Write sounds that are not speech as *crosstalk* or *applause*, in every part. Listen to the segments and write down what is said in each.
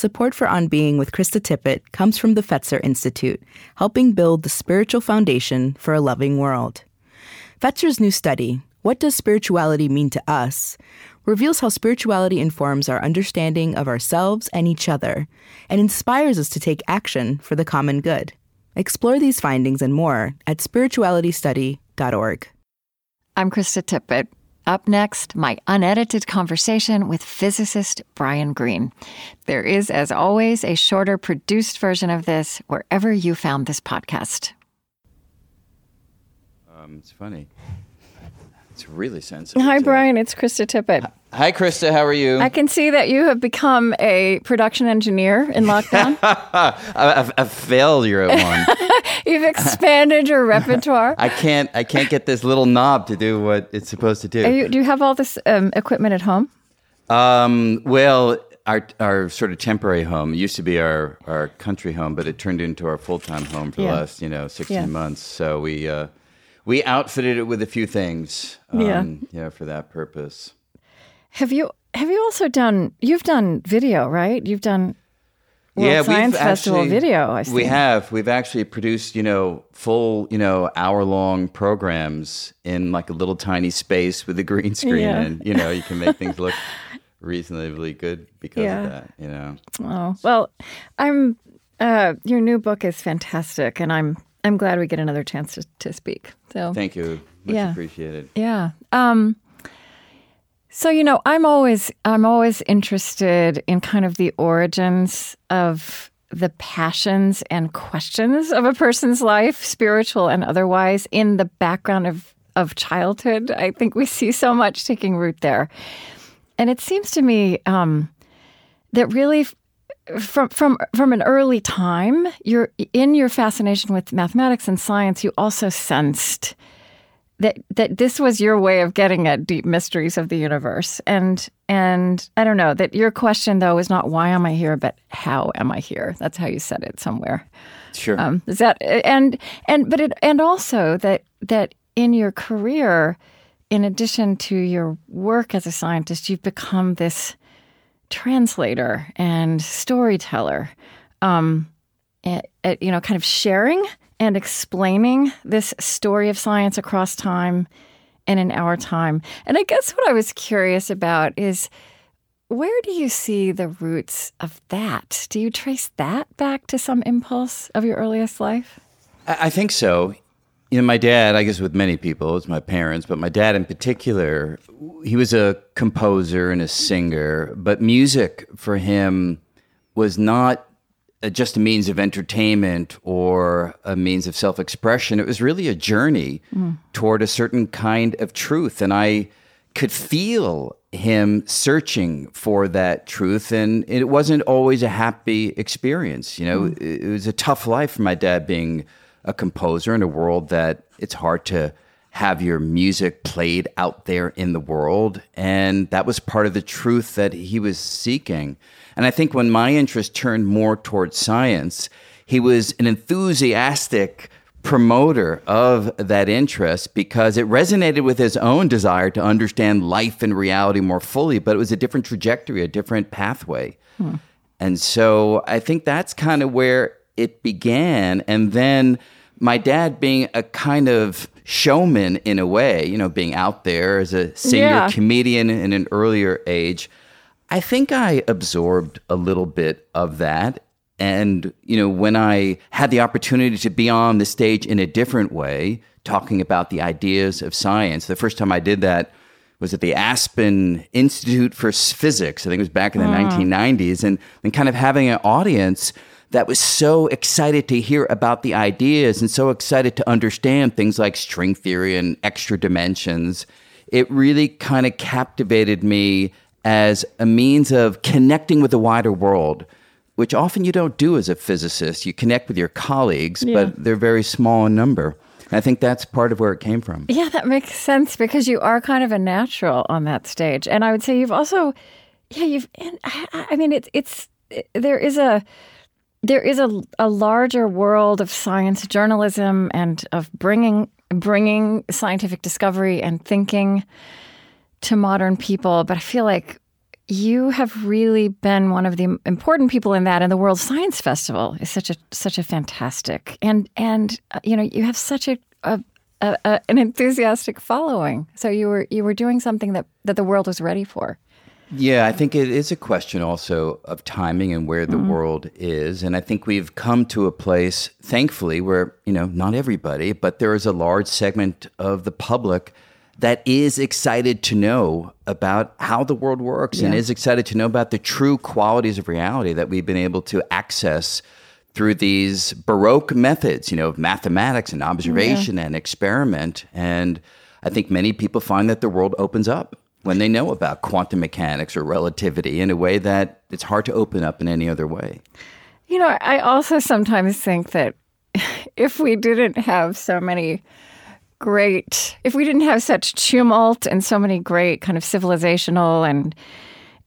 support for On Being with Krista Tippett comes from the Fetzer Institute, helping build the spiritual foundation for a loving world. Fetzer's new study, What Does Spirituality Mean to Us? reveals how spirituality informs our understanding of ourselves and each other, and inspires us to take action for the common good. Explore these findings and more at spiritualitystudy.org. I'm Krista Tippett. Up next, my unedited conversation with physicist Brian Greene. There is, as always, a shorter produced version of this wherever you found this podcast. Um, it's funny. It's really sensitive. Hi. Brian. It's Krista Tippett. Hi, Krista. How are you? I can see that you have become a production engineer in lockdown. *laughs* a, a failure at one. *laughs* You've expanded your repertoire. *laughs* I can't. I can't get this little knob to do what it's supposed to do. You, do you have all this um, equipment at home? Um, well, our our sort of temporary home used to be our our country home, but it turned into our full time home for Yeah. the last you know sixteen Yeah. months. So we uh, we outfitted it with a few things. Yeah. Um, yeah, for that purpose. Have you have you also done? You've done video, right? You've done World yeah, Science we've Festival actually, video. I see. We have. We've actually produced, you know, full, you know, hour long programs in like a little tiny space with a green screen, Yeah. and you know, you can make things look *laughs* reasonably good because Yeah. of that. You know. Oh well, I'm. Uh, your new book is fantastic, and I'm I'm glad we get another chance to, to speak. So Thank you. Much Yeah. appreciated. Yeah. Um, so you know, I'm always I'm always interested in kind of the origins of the passions and questions of a person's life, spiritual and otherwise, in the background of of childhood. I think we see so much taking root there, and it seems to me um, that really. From from from an early time, you're in your fascination with mathematics and science. You also sensed that that this was your way of getting at deep mysteries of the universe and and i don't know that your question though is not why am i here but how am i here that's how you said it somewhere Sure. um, is that and and but it and also that that in your career in addition to your work as a scientist you've become this translator and storyteller um, you know, kind of sharing and explaining this story of science across time and in our time. And I guess what I was curious about is where do you see the roots of that? Do you trace that back to some impulse of your earliest life? I think so. You know, my dad, I guess with many people, it's my parents, but my dad in particular, he was a composer and a singer, but music for him was not uh, just a means of entertainment or a means of self expression. It was really a journey toward a certain kind of truth. And I could feel him searching for that truth. And it wasn't always a happy experience. You know, it, it was a tough life for my dad being a composer in a world that it's hard to have your music played out there in the world. And that was part of the truth that he was seeking. And I think when my interest turned more towards science, he was an enthusiastic promoter of that interest because it resonated with his own desire to understand life and reality more fully, but it was a different trajectory, a different pathway. Hmm. And so I think that's kind of where it began. And then my dad being a kind of showman in a way, you know, being out there as a singer, Yeah. comedian in an earlier age, I think I absorbed a little bit of that. And, you know, when I had the opportunity to be on the stage in a different way, talking about the ideas of science, the first time I did that was at the Aspen Institute for Physics. I think it was back in the ah. 1990s. And, and kind of having an audience that was so excited to hear about the ideas and so excited to understand things like string theory and extra dimensions. It really kind of captivated me as a means of connecting with the wider world, which often you don't do as a physicist. You connect with your colleagues, but they're very small in number. I think that's part of where it came from. Yeah, that makes sense because you are kind of a natural on that stage, and I would say you've also, yeah, you've. And I, I mean, it's it's there is a there is a a larger world of science journalism and of bringing bringing scientific discovery and thinking to modern people, but I feel like you have really been one of the important people in that and the world science festival is such a such a fantastic and and uh, you know you have such a, a, a, an enthusiastic following. So you were you were doing something that that the world was ready for yeah i think it is a question also of timing and where the mm-hmm. world is and i think we've come to a place thankfully where you know not everybody but there is a large segment of the public that is excited to know about how the world works yeah. and is excited to know about the true qualities of reality that we've been able to access through these baroque methods, you know, of mathematics and observation yeah. and experiment. And I think many people find that the world opens up when they know about quantum mechanics or relativity in a way that it's hard to open up in any other way. You know, I also sometimes think that if we didn't have so many great, if we didn't have such tumult and so many great kind of civilizational and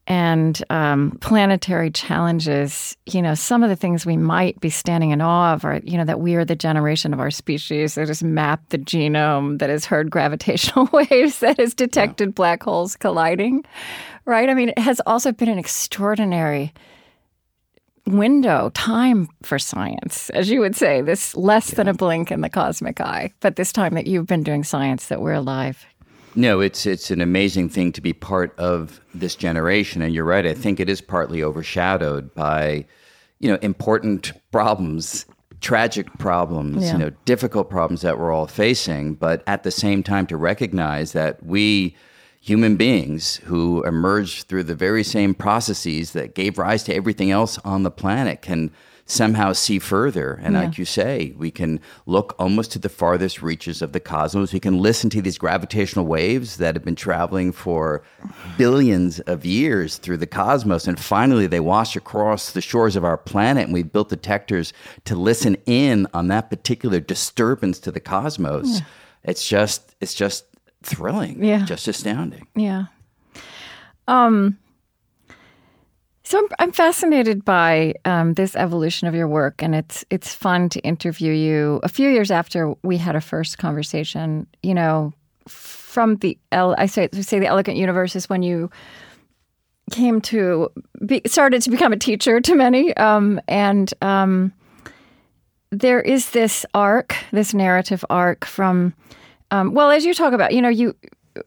and um, planetary challenges, you know, some of the things we might be standing in awe of are, you know, that we are the generation of our species that has mapped the genome, that has heard gravitational *laughs* waves, that has detected yeah. black holes colliding, right? I mean, it has also been an extraordinary window, time for science, as you would say, this less yeah. than a blink in the cosmic eye. But this time that you've been doing science, that we're alive. No, it's it's an amazing thing to be part of this generation, and you're right. I think it is partly overshadowed by, you know, important problems, tragic problems, yeah. you know, difficult problems that we're all facing. But at the same time, to recognize that we human beings who emerged through the very same processes that gave rise to everything else on the planet can somehow see further. And yeah. like you say, we can look almost to the farthest reaches of the cosmos. We can listen to these gravitational waves that have been traveling for billions of years through the cosmos. And finally, they wash across the shores of our planet. And we've built detectors to listen in on that particular disturbance to the cosmos. Yeah. It's just, it's just thrilling. Yeah. Just astounding. Yeah. Um, so I'm, I'm fascinated by um, this evolution of your work, and it's it's fun to interview you. A few years after we had a first conversation, you know, from the I say say the elegant universe is when you came to be, started to become a teacher to many, um, and um, there is this arc, this narrative arc from um, well, as you talk about, you know, you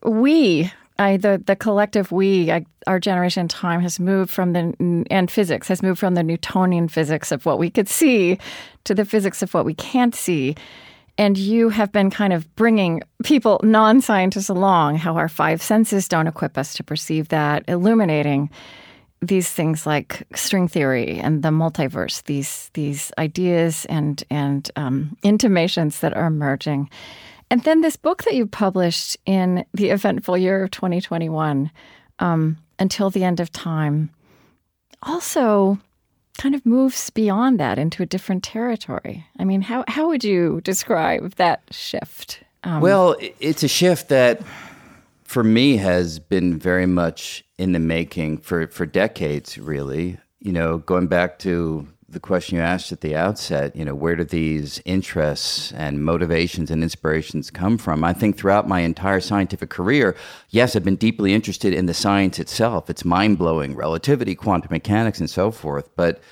we I, the the collective we I, our generation time has moved from the and physics has moved from the Newtonian physics of what we could see to the physics of what we can't see, and you have been kind of bringing people non scientists along how our five senses don't equip us to perceive that, illuminating these things like string theory and the multiverse, these these ideas and and um, intimations that are emerging. And then this book that you published in the eventful year of 2021, um, Until the End of Time, also kind of moves beyond that into a different territory. I mean, how, how would you describe that shift? Um, well, it's a shift that for me has been very much in the making for, for decades, really. You know, going back to the question you asked at the outset, you know, where do these interests and motivations and inspirations come from? I think throughout my entire scientific career, yes, I've been deeply interested in the science itself. It's mind blowing, relativity, quantum mechanics, and so forth. But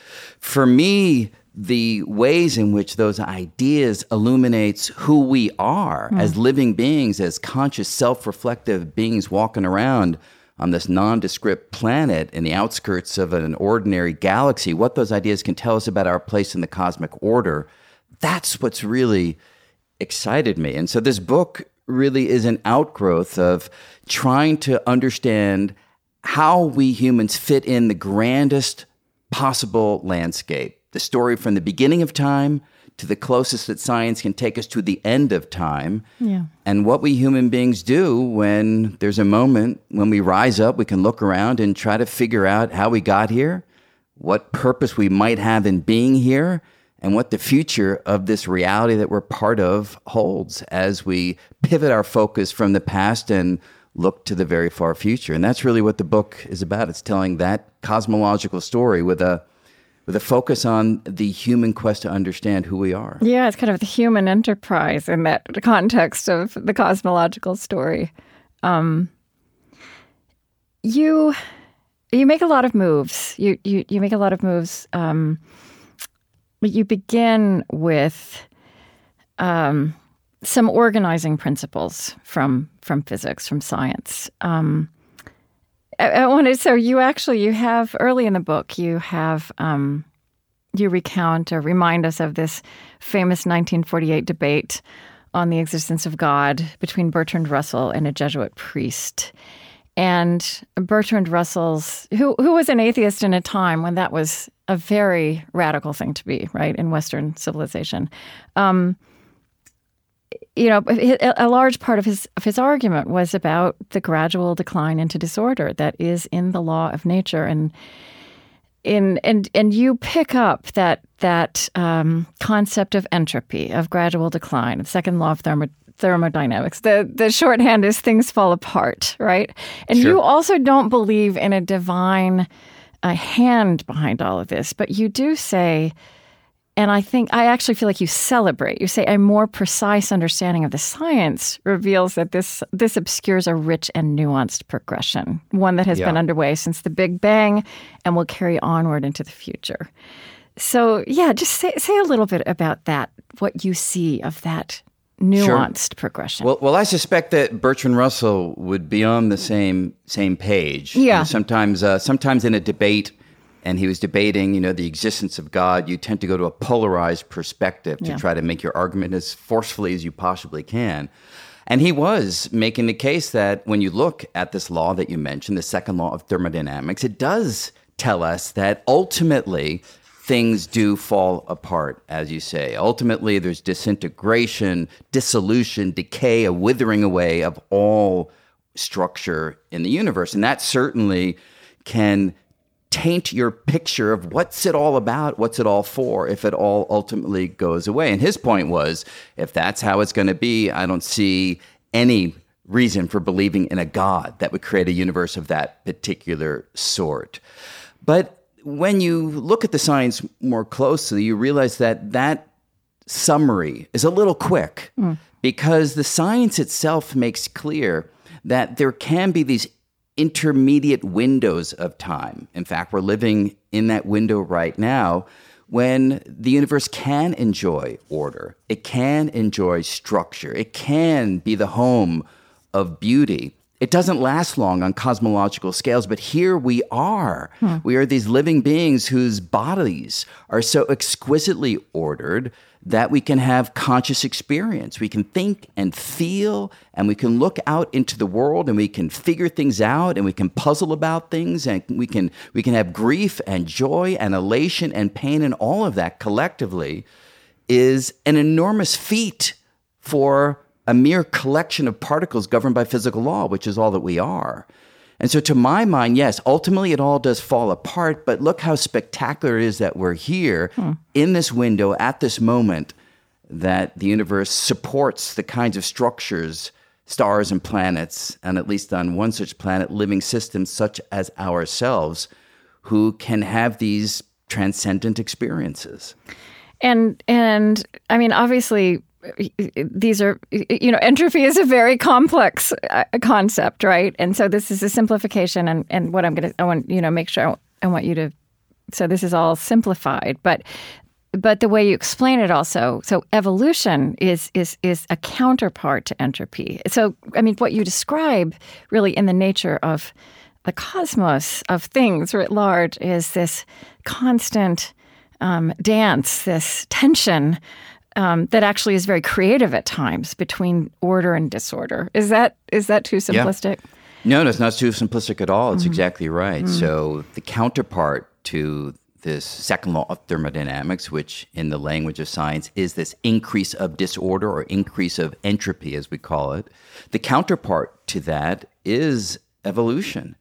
for me, the ways in which those ideas illuminates who we are mm. as living beings, as conscious, self-reflective beings walking around on this nondescript planet in the outskirts of an ordinary galaxy, what those ideas can tell us about our place in the cosmic order, that's what's really excited me. And so this book really is an outgrowth of trying to understand how we humans fit in the grandest possible landscape. The story from the beginning of time to the closest that science can take us to the end of time. Yeah. And what we human beings do when there's a moment when we rise up, we can look around and try to figure out how we got here, what purpose we might have in being here, and what the future of this reality that we're part of holds as we pivot our focus from the past and look to the very far future. And that's really what the book is about. It's telling that cosmological story with a with a focus on the human quest to understand who we are. Yeah, it's kind of the human enterprise in that context of the cosmological story. Um, you you make a lot of moves. You you you make a lot of moves. Um, you begin with um, some organizing principles from from physics, from science. Um, I, I, wanted so you actually you have early in the book you have um, you recount or remind us of this famous 1948 debate on the existence of God between Bertrand Russell and a Jesuit priest. And Bertrand Russell's, who, who was an atheist in a time when that was a very radical thing to be, right, in Western civilization. Um, you know, a large part of his of his argument was about the gradual decline into disorder that is in the law of nature, and in and and you pick up that that um, concept of entropy of gradual decline, the second law of thermo, thermodynamics. The the shorthand is things fall apart, right? And sure. you also don't believe in a divine uh, hand behind all of this, but you do say and I think I actually feel like you celebrate. You say a more precise understanding of the science reveals that this this obscures a rich and nuanced progression, one that has yeah. been underway since the Big Bang and will carry onward into the future. So, yeah, just say say a little bit about that. What you see of that nuanced sure. progression. Well, well, I suspect that Bertrand Russell would be on the same same page. Yeah. Know, sometimes, uh, sometimes in a debate and he was debating, you know, the existence of God, you tend to go to a polarized perspective to yeah. try to make your argument as forcefully as you possibly can. And he was making the case that when you look at this law that you mentioned, the second law of thermodynamics, it does tell us that ultimately things do fall apart, as you say. Ultimately, there's disintegration, dissolution, decay, a withering away of all structure in the universe. And that certainly can taint your picture of what's it all about, what's it all for, if it all ultimately goes away. And his point was if that's how it's going to be, I don't see any reason for believing in a God that would create a universe of that particular sort. But when you look at the science more closely, you realize that that summary is a little quick mm. because the science itself makes clear that there can be these intermediate windows of time. In fact, we're living in that window right now when the universe can enjoy order, it can enjoy structure, it can be the home of beauty. It doesn't last long on cosmological scales, but here we are. Hmm. We are these living beings whose bodies are so exquisitely ordered that we can have conscious experience. We can think and feel, and we can look out into the world and we can figure things out and we can puzzle about things and we can we can have grief and joy and elation and pain and all of that collectively is an enormous feat for a mere collection of particles governed by physical law, which is all that we are. And so, to my mind, yes, ultimately it all does fall apart, but look how spectacular it is that we're here hmm. in this window at this moment that the universe supports the kinds of structures, stars, and planets, and at least on one such planet, living systems such as ourselves, who can have these transcendent experiences. And and I mean, obviously, these are you know entropy is a very complex uh, concept right? And so this is a simplification and and what i'm going to i want you know make sure I want you to so this is all simplified but but the way you explain it also so evolution is is is a counterpart to entropy. So i mean what you describe really in the nature of the cosmos of things writ large is this constant um, dance this tension um, that actually is very creative at times between order and disorder. Is that is that too simplistic? Yeah. No, no, it's not too simplistic at all. It's mm-hmm. exactly right. Mm-hmm. So the counterpart to this second law of thermodynamics, which in the language of science is this increase of disorder or increase of entropy, as we call it. The counterpart to that is evolution.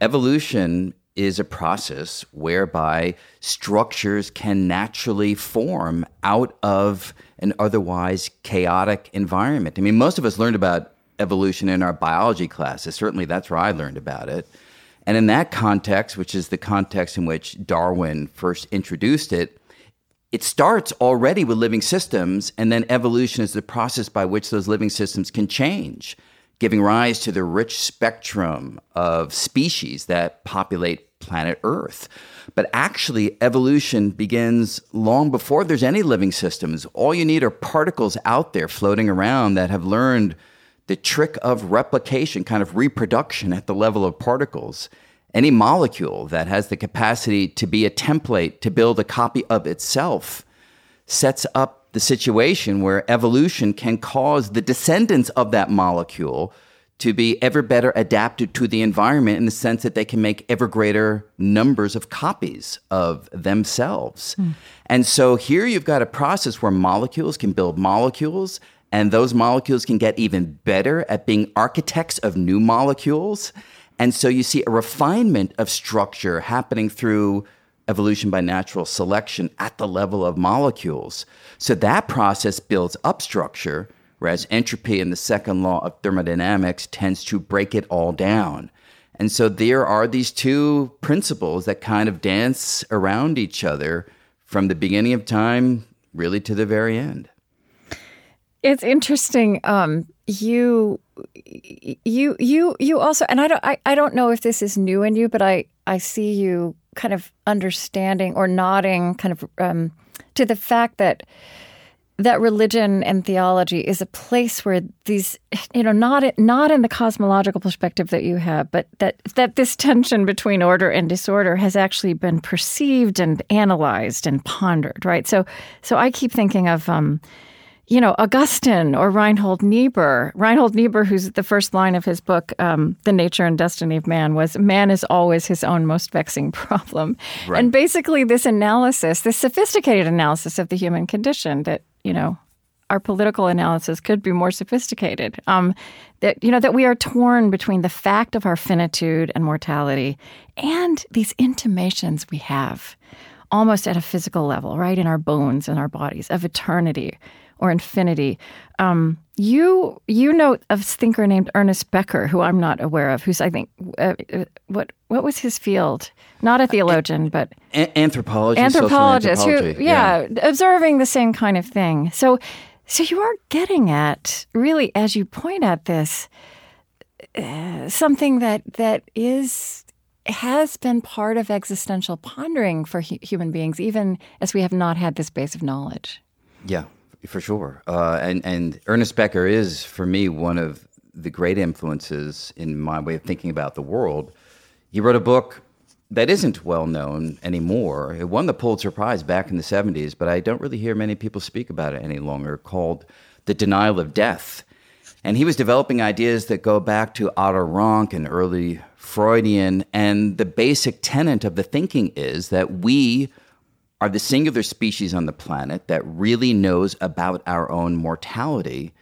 Evolution is a process whereby structures can naturally form out of an otherwise chaotic environment. I mean, most of us learned about evolution in our biology classes. Certainly, that's where I learned about it. And in that context, which is the context in which Darwin first introduced it, it starts already with living systems, and then evolution is the process by which those living systems can change giving rise to the rich spectrum of species that populate planet Earth. But actually, evolution begins long before there's any living systems. All you need are particles out there floating around that have learned the trick of replication, kind of reproduction at the level of particles. Any molecule that has the capacity to be a template to build a copy of itself sets up the situation where evolution can cause the descendants of that molecule to be ever better adapted to the environment in the sense that they can make ever greater numbers of copies of themselves. Mm. And so here you've got a process where molecules can build molecules, and those molecules can get even better at being architects of new molecules. And so you see a refinement of structure happening through evolution by natural selection at the level of molecules. So that process builds up structure whereas entropy in the second law of thermodynamics tends to break it all down. And so there are these two principles that kind of dance around each other from the beginning of time really to the very end. It's interesting. Um, you, you, you, you also, and I don't, I, I don't know if this is new in you, but I, I see you kind of understanding or nodding, kind of um, to the fact that that religion and theology is a place where these you know not not in the cosmological perspective that you have but that that this tension between order and disorder has actually been perceived and analyzed and pondered right? So so i keep thinking of um, you know augustine or reinhold niebuhr reinhold niebuhr who's the first line of his book um, the nature and destiny of man was man is always his own most vexing *laughs* problem right. and basically this analysis this sophisticated analysis of the human condition that you know, our political analysis could be more sophisticated. Um, that you know that we are torn between the fact of our finitude and mortality and these intimations we have, almost at a physical level, right in our bones and our bodies of eternity or infinity. Um, you you know a thinker named Ernest Becker, who I'm not aware of, who's I think uh, uh what what was his field? Not a theologian, but a- anthropologist. Anthropologist, who yeah, yeah, observing the same kind of thing. So, so you are getting at really, as you point at this, uh, something that that is has been part of existential pondering for hu- human beings, even as we have not had this base of knowledge. Yeah, for sure. Uh, and and Ernest Becker is for me one of the great influences in my way of thinking about the world. He wrote a book that isn't well known anymore. It won the Pulitzer Prize back in the 70s, but I don't really hear many people speak about it any longer, called The Denial of Death. And he was developing ideas that go back to Otto Rank and early Freudian. And the basic tenet of the thinking is that we are the singular species on the planet that really knows about our own mortality.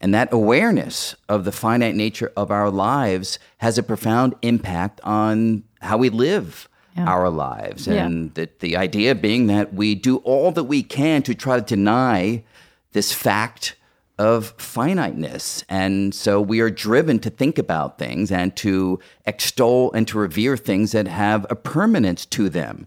And that awareness of the finite nature of our lives has a profound impact on how we live yeah. our lives. And yeah. the, the idea being that we do all that we can to try to deny this fact of finiteness. And so we are driven to think about things and to extol and to revere things that have a permanence to them.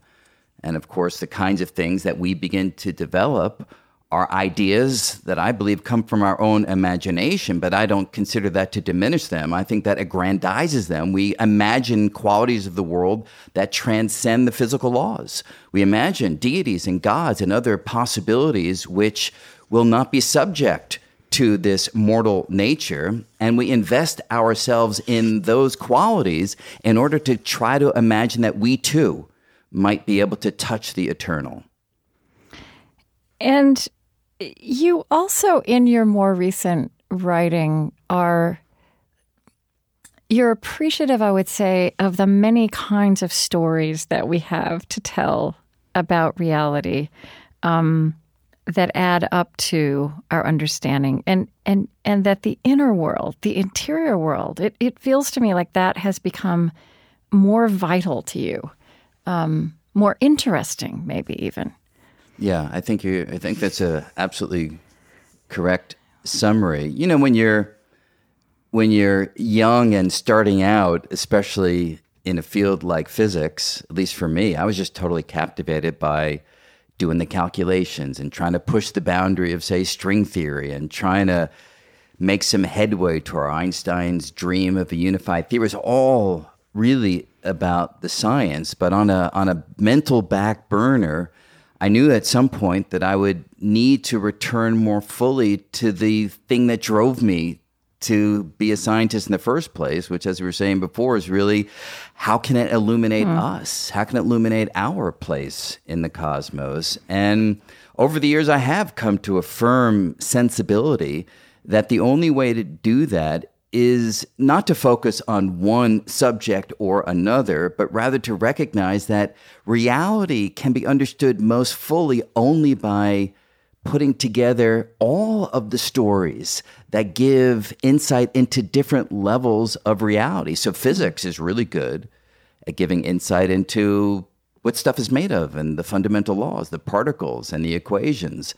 And of course, the kinds of things that we begin to develop are ideas that I believe come from our own imagination, but I don't consider that to diminish them. I think that aggrandizes them. We imagine qualities of the world that transcend the physical laws. We imagine deities and gods and other possibilities which will not be subject to this mortal nature, and we invest ourselves in those qualities in order to try to imagine that we too might be able to touch the eternal. And you also, in your more recent writing, are you're appreciative, I would say, of the many kinds of stories that we have to tell about reality um, that add up to our understanding, and and and that the inner world, the interior world, it it feels to me like that has become more vital to you um, more interesting, maybe even. Yeah, I think you. I think that's a absolutely correct summary. You know, when you're when you're young and starting out, especially in a field like physics, at least for me, I was just totally captivated by doing the calculations and trying to push the boundary of, say, string theory and trying to make some headway toward Einstein's dream of a unified theory. It's all really about the science, but on a on a mental back burner, I knew at some point that I would need to return more fully to the thing that drove me to be a scientist in the first place, which, as we were saying before, is really how can it illuminate mm. us? How can it illuminate our place in the cosmos? And over the years, I have come to a firm sensibility that the only way to do that is not to focus on one subject or another, but rather to recognize that reality can be understood most fully only by putting together all of the stories that give insight into different levels of reality. So, physics is really good at giving insight into what stuff is made of and the fundamental laws, the particles and the equations.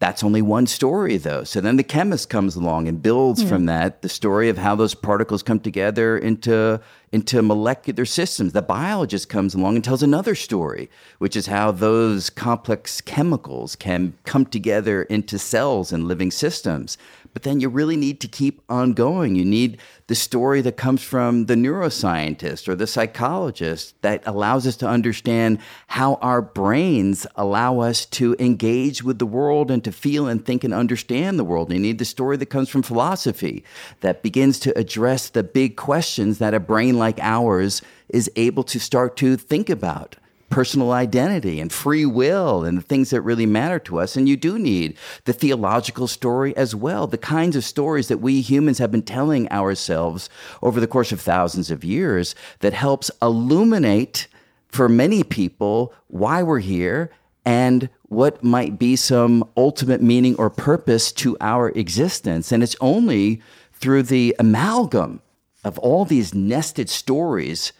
That's only one story, though. So then the chemist comes along and builds yeah. from hmm. that the story of how those particles come together into into molecular systems. The biologist comes along and tells another story, which is how those complex chemicals can come together into cells and living systems. But then you really need to keep on going. You need the story that comes from the neuroscientist or the psychologist that allows us to understand how our brains allow us to engage with the world and to feel and think and understand the world. You need the story that comes from philosophy that begins to address the big questions that a brain like ours is able to start to think about personal identity and free will and the things that really matter to us. And you do need the theological story as well, the kinds of stories that we humans have been telling ourselves over the course of thousands of years that helps illuminate for many people why we're here and what might be some ultimate meaning or purpose to our existence. And it's only through the amalgam of all these nested stories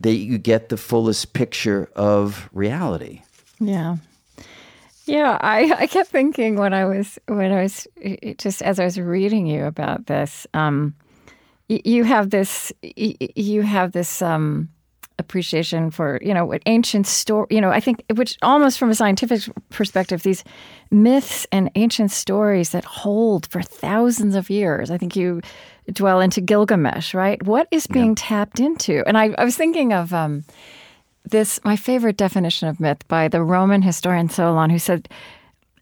that you get the fullest picture of reality. Yeah. Yeah, I, I kept thinking when I was when I was just as I was reading you about this, um, you have this you have this um, appreciation for you know what ancient story you know I think which almost from a scientific perspective these myths and ancient stories that hold for thousands of years. I think you dwell into Gilgamesh, right? What is being yeah. tapped into? And I, I was thinking of um, this, my favorite definition of myth by the Roman historian Sallust, who said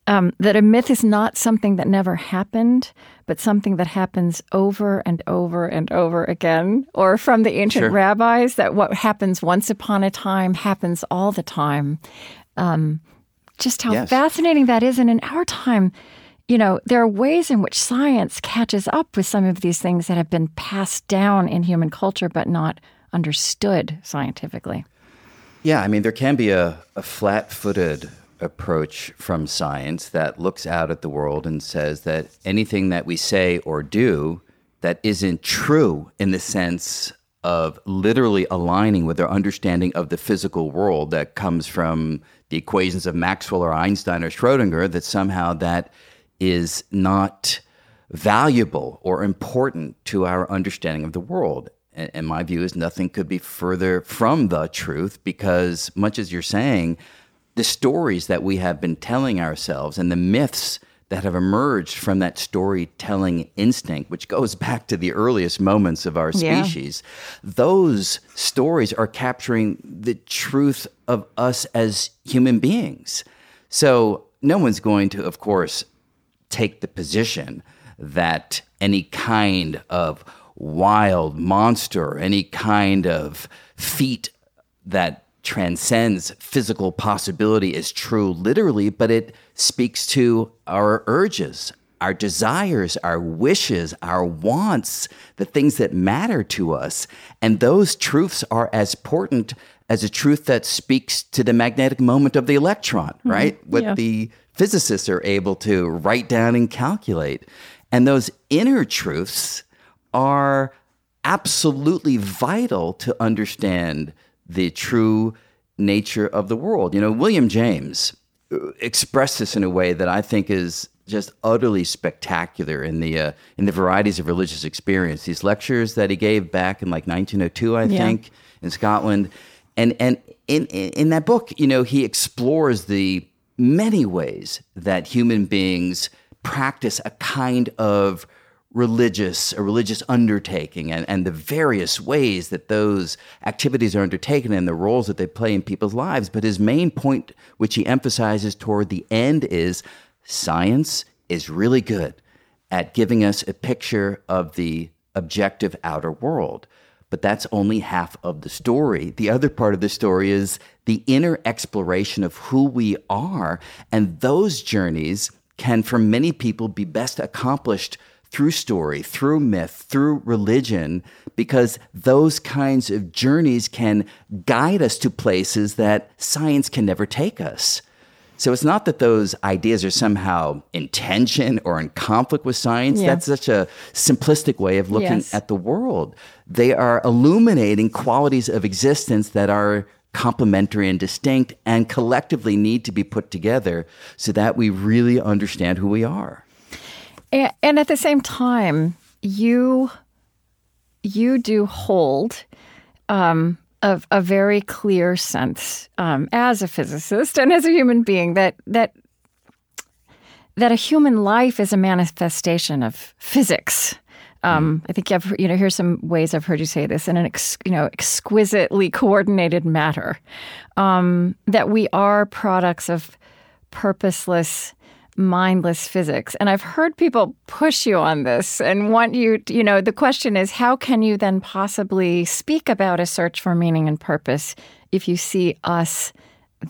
um, that a myth is not something that never happened, but something that happens over and over and over again. Or from the ancient sure. rabbis, that what happens once upon a time happens all the time. Um, just how yes. fascinating that is. And in our time, you know, there are ways in which science catches up with some of these things that have been passed down in human culture but not understood scientifically. Yeah, I mean, there can be a, a flat footed approach from science that looks out at the world and says that anything that we say or do that isn't true in the sense of literally aligning with our understanding of the physical world that comes from the equations of Maxwell or Einstein or Schrodinger, that somehow that is not valuable or important to our understanding of the world. And, my view is nothing could be further from the truth because, much as you're saying, the stories that we have been telling ourselves and the myths that have emerged from that storytelling instinct, which goes *laughs* back to the earliest moments of our species, yeah. those stories are capturing the truth of us as human beings. So, no one's going to, of course, take the position that any kind of wild monster, any kind of feat that transcends physical possibility is true literally, but it speaks to our urges, our desires, our wishes, our wants, the things that matter to us. And those truths are as important as a truth that speaks to the magnetic moment of the electron, mm-hmm. right? What yeah. the physicists are able to write down and calculate. And those inner truths are absolutely vital to understand the true nature of the world. You know, William James uh, expressed this in a way that I think is just utterly spectacular in the uh, in the varieties of religious experience. These lectures that he gave back in like 1902, I yeah. think, in Scotland, and and in in that book, you know, he explores the many ways that human beings practice a kind of religious, a religious undertaking, and, and the various ways that those activities are undertaken and the roles that they play in people's lives. But his main point, which he emphasizes toward the end, is science is really good at giving us a picture of the objective outer world. But that's only half of the story. The other part of the story is the inner exploration of who we are. And those journeys can, for many people, be best accomplished through story, through myth, through religion, because those kinds of journeys can guide us to places that science can never take us. So it's not that those ideas are somehow in tension or in conflict with science. Yeah. That's such a simplistic way of looking yes. at the world. They are illuminating qualities of existence that are complementary and distinct and collectively need to be put together so that we really understand who we are. And, and at the same time, you you do hold um, a, a, very clear sense um, as a physicist and as a human being that that that a human life is a manifestation of physics. Um, I think I've you know here's some ways I've heard you say this in an ex, you know exquisitely coordinated matter um, that we are products of purposeless mindless physics. And I've heard people push you on this and want you, you know, the question is how can you then possibly speak about a search for meaning and purpose if you see us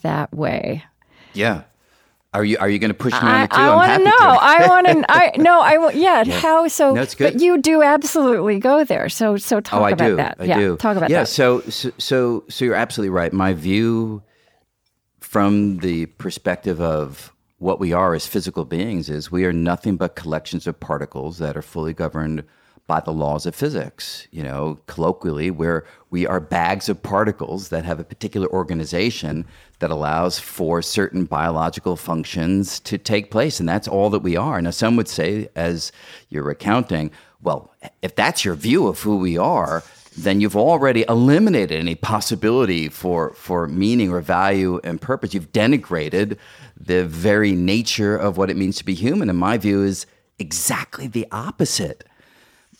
that way? Yeah. Are you are you going to push me on it too? I, I want to know. I *laughs* want to. I no. I yeah, yeah. How so? That's good. But you do absolutely go there. So so oh, talk oh, I about do. that. I yeah, do. Talk about yeah, that. Yeah. So, so so so you're absolutely right. My view from the perspective of what we are as physical beings is we are nothing but collections of particles that are fully governed by the laws of physics. You know, colloquially, where we are bags of particles that have a particular organization that allows for certain biological functions to take place. And that's all that we are. Now, some would say, as you're recounting, well, if that's your view of who we are, then you've already eliminated any possibility for, for meaning or value and purpose. You've denigrated the very nature of what it means to be human. And my view is exactly the opposite.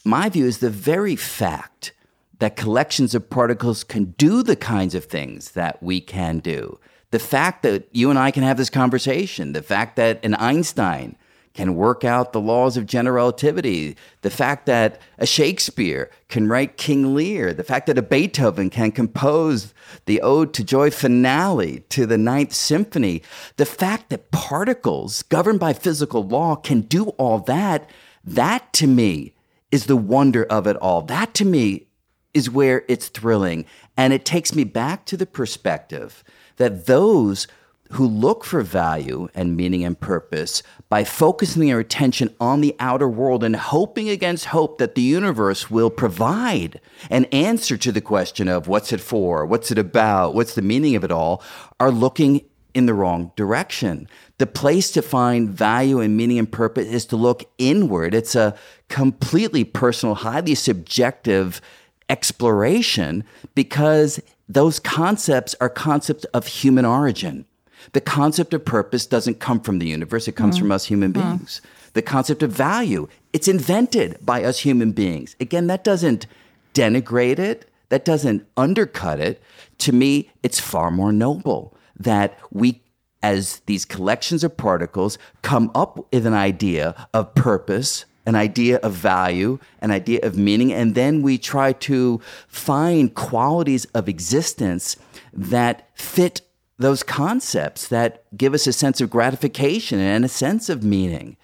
My view is the very fact that collections of particles can do the kinds of things that we can do. The fact that you and I can have this conversation, the fact that an Einstein can work out the laws of general relativity, the fact that a Shakespeare can write King Lear, the fact that a Beethoven can compose the Ode to Joy finale to the Ninth Symphony, the fact that particles governed by physical law can do all that, that to me is the wonder of it all. That to me is where it's thrilling. And it takes me back to the perspective that those who look for value and meaning and purpose by focusing their attention on the outer world and hoping against hope that the universe will provide an answer to the question of what's it for, what's it about, what's the meaning of it all, are looking in the wrong direction. The place to find value and meaning and purpose is to look inward. It's a completely personal, highly subjective exploration because those concepts are concepts of human origin. The concept of purpose doesn't come from the universe, it comes mm. from us human beings. Mm. The concept of value, it's invented by us human beings. Again, that doesn't denigrate it, that doesn't undercut it. To me, it's far more noble that we as these collections of particles come up with an idea of purpose, an idea of value, an idea of meaning, and then we try to find qualities of existence that fit those concepts that give us a sense of gratification and a sense of meaning.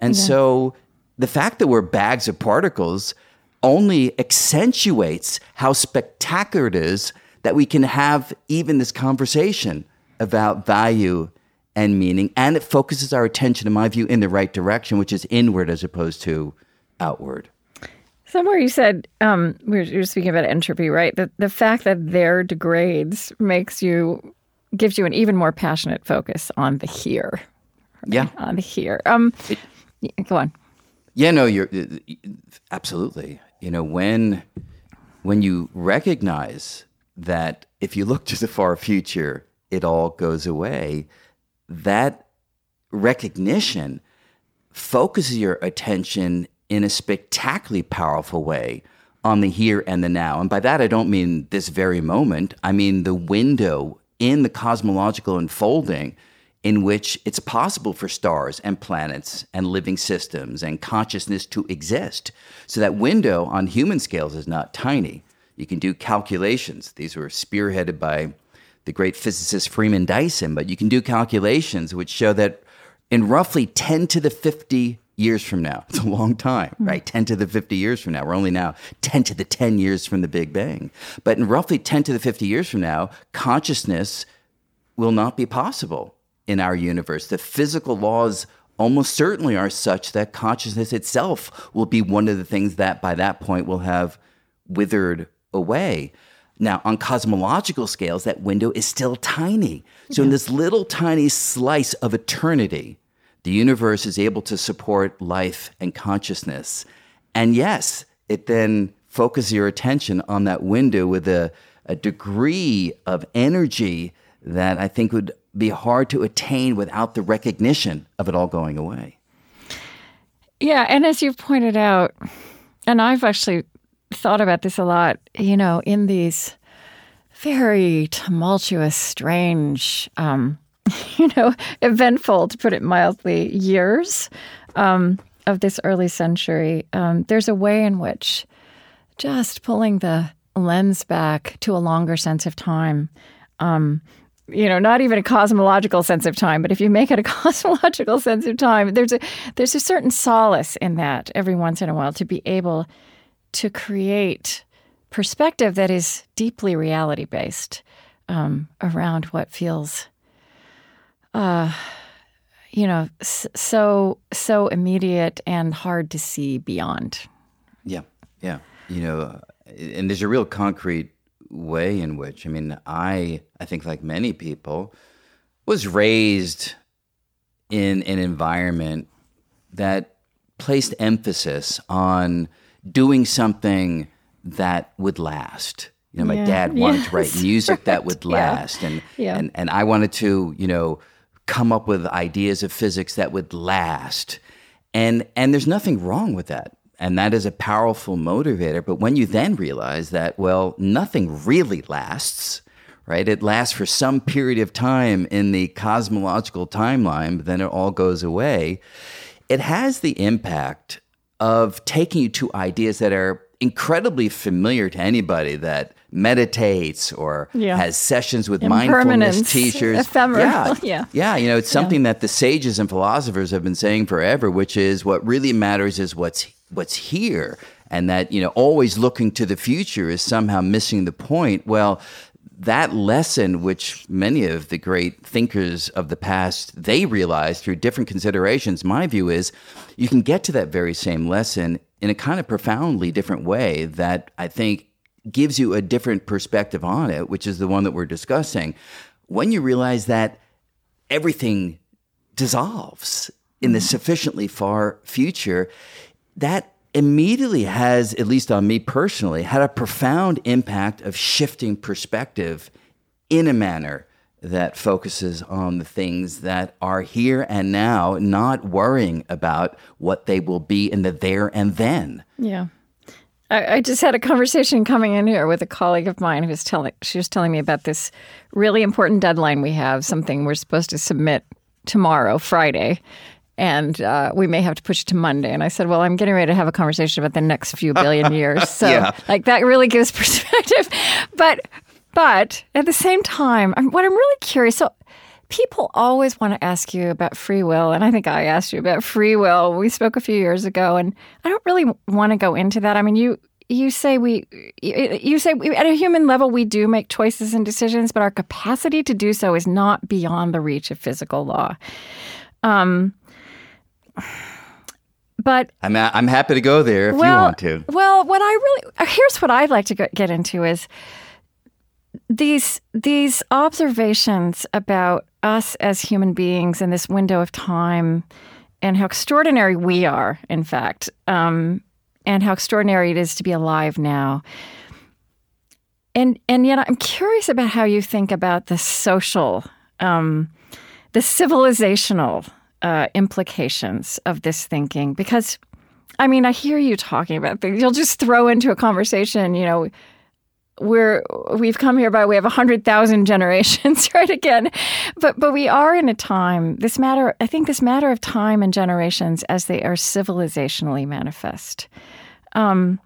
And yeah. so the fact that we're bags of particles only accentuates how spectacular it is that we can have even this conversation about value and meaning. And it focuses our attention, in my view, in the right direction, which is inward as opposed to outward. Somewhere you said um, we were, you were speaking about entropy, right? The the fact that there degrades makes you gives you an even more passionate focus on the here. Right? Yeah, *laughs* on the here. Um, it, go on. Yeah, no, you're absolutely. You know when when you recognize that if you look to the far future, it all goes away. That recognition focuses your attention in a spectacularly powerful way on the here and the now. And by that, I don't mean this very moment, I mean the window in the cosmological unfolding in which it's possible for stars and planets and living systems and consciousness to exist. So that window on human scales is not tiny. You can do calculations. These were spearheaded by the great physicist Freeman Dyson, but you can do calculations which show that in roughly 10 to the 50 years from now, *laughs* it's a long time, mm-hmm. right? 10 to the 50 years from now. We're only now 10 to the 10 years from the Big Bang. But in roughly 10 to the 50 years from now, consciousness will not be possible in our universe. The physical laws almost certainly are such that consciousness itself will be one of the things that by that point will have withered away. Now, on cosmological scales, that window is still tiny. So, in this little tiny slice of eternity, the universe is able to support life and consciousness. And yes, it then focuses your attention on that window with a, a degree of energy that I think would be hard to attain without the recognition of it all going away. Yeah, and as you've pointed out, and I've actually thought about this a lot, you know, in these very tumultuous, strange, um, *laughs* you know, eventful, to put it mildly, years um, of this early century, um, there's a way in which just pulling the lens back to a longer sense of time um, you know, not even a cosmological sense of time, but if you make it a *laughs* cosmological sense of time, there's a there's a certain solace in that every once in a while to be able to create perspective that is deeply reality based um, around what feels, uh, you know, so so immediate and hard to see beyond. Yeah, yeah, you know, and there's a real concrete way in which, I mean, I, I think like many people, was raised in an environment that placed emphasis on doing something that would last. You know, my yeah. dad wanted *laughs* yes. to write music that would last, yeah. and yeah. and and I wanted to, you know, come up with ideas of physics that would last. And and there's nothing wrong with that. And that is a powerful motivator. But when you then realize that, well, nothing really lasts, right? It lasts for some period of time in the cosmological timeline, but then it all goes away. It has the impact of taking you to ideas that are incredibly familiar to anybody that meditates or yeah. has sessions with mindfulness *laughs* teachers. Ephemeral. Yeah. *laughs* yeah. Yeah. You know, it's something yeah. that the sages and philosophers have been saying forever, which is what really matters is what's what's here and that you know always looking to the future is somehow missing the point well that lesson which many of the great thinkers of the past they realized through different considerations my view is you can get to that very same lesson in a kind of profoundly different way that i think gives you a different perspective on it which is the one that we're discussing when you realize that everything dissolves in the mm-hmm. sufficiently far future that immediately has, at least on me personally, had a profound impact of shifting perspective in a manner that focuses on the things that are here and now, not worrying about what they will be in the there and then. Yeah. I, I just had a conversation coming in here with a colleague of mine who was telling she was telling me about this really important deadline we have, something we're supposed to submit tomorrow, Friday and uh, we may have to push it to Monday. And I said, well, I'm getting ready to have a conversation about the next few billion *laughs* years. So, yeah. like, that really gives *laughs* perspective. but, but at the same time, what I'm really curious. So, people always want to ask you about free will, and I think I asked you about free will. We spoke a few years ago, and I don't really want to go into that. I mean, you you say we you say we, at a human level we do make choices and decisions, but our capacity to do so is not beyond the reach of physical law. Um, but I'm I'm happy to go there if well, you want to. Well, what I really here's what I'd like to get into is these these observations about us as human beings in this window of time, and how extraordinary we are, in fact, um, and how extraordinary it is to be alive now. And and yet, I'm curious about how you think about the social, um, the civilizational uh, implications of this thinking because I mean, I hear you talking about things. You'll just throw into a conversation, you know, we're we've come here by way of a hundred thousand generations, *laughs* right? Again, but but we are in a time. This matter, I think, this matter of time and generations as they are civilizationally manifest. Um,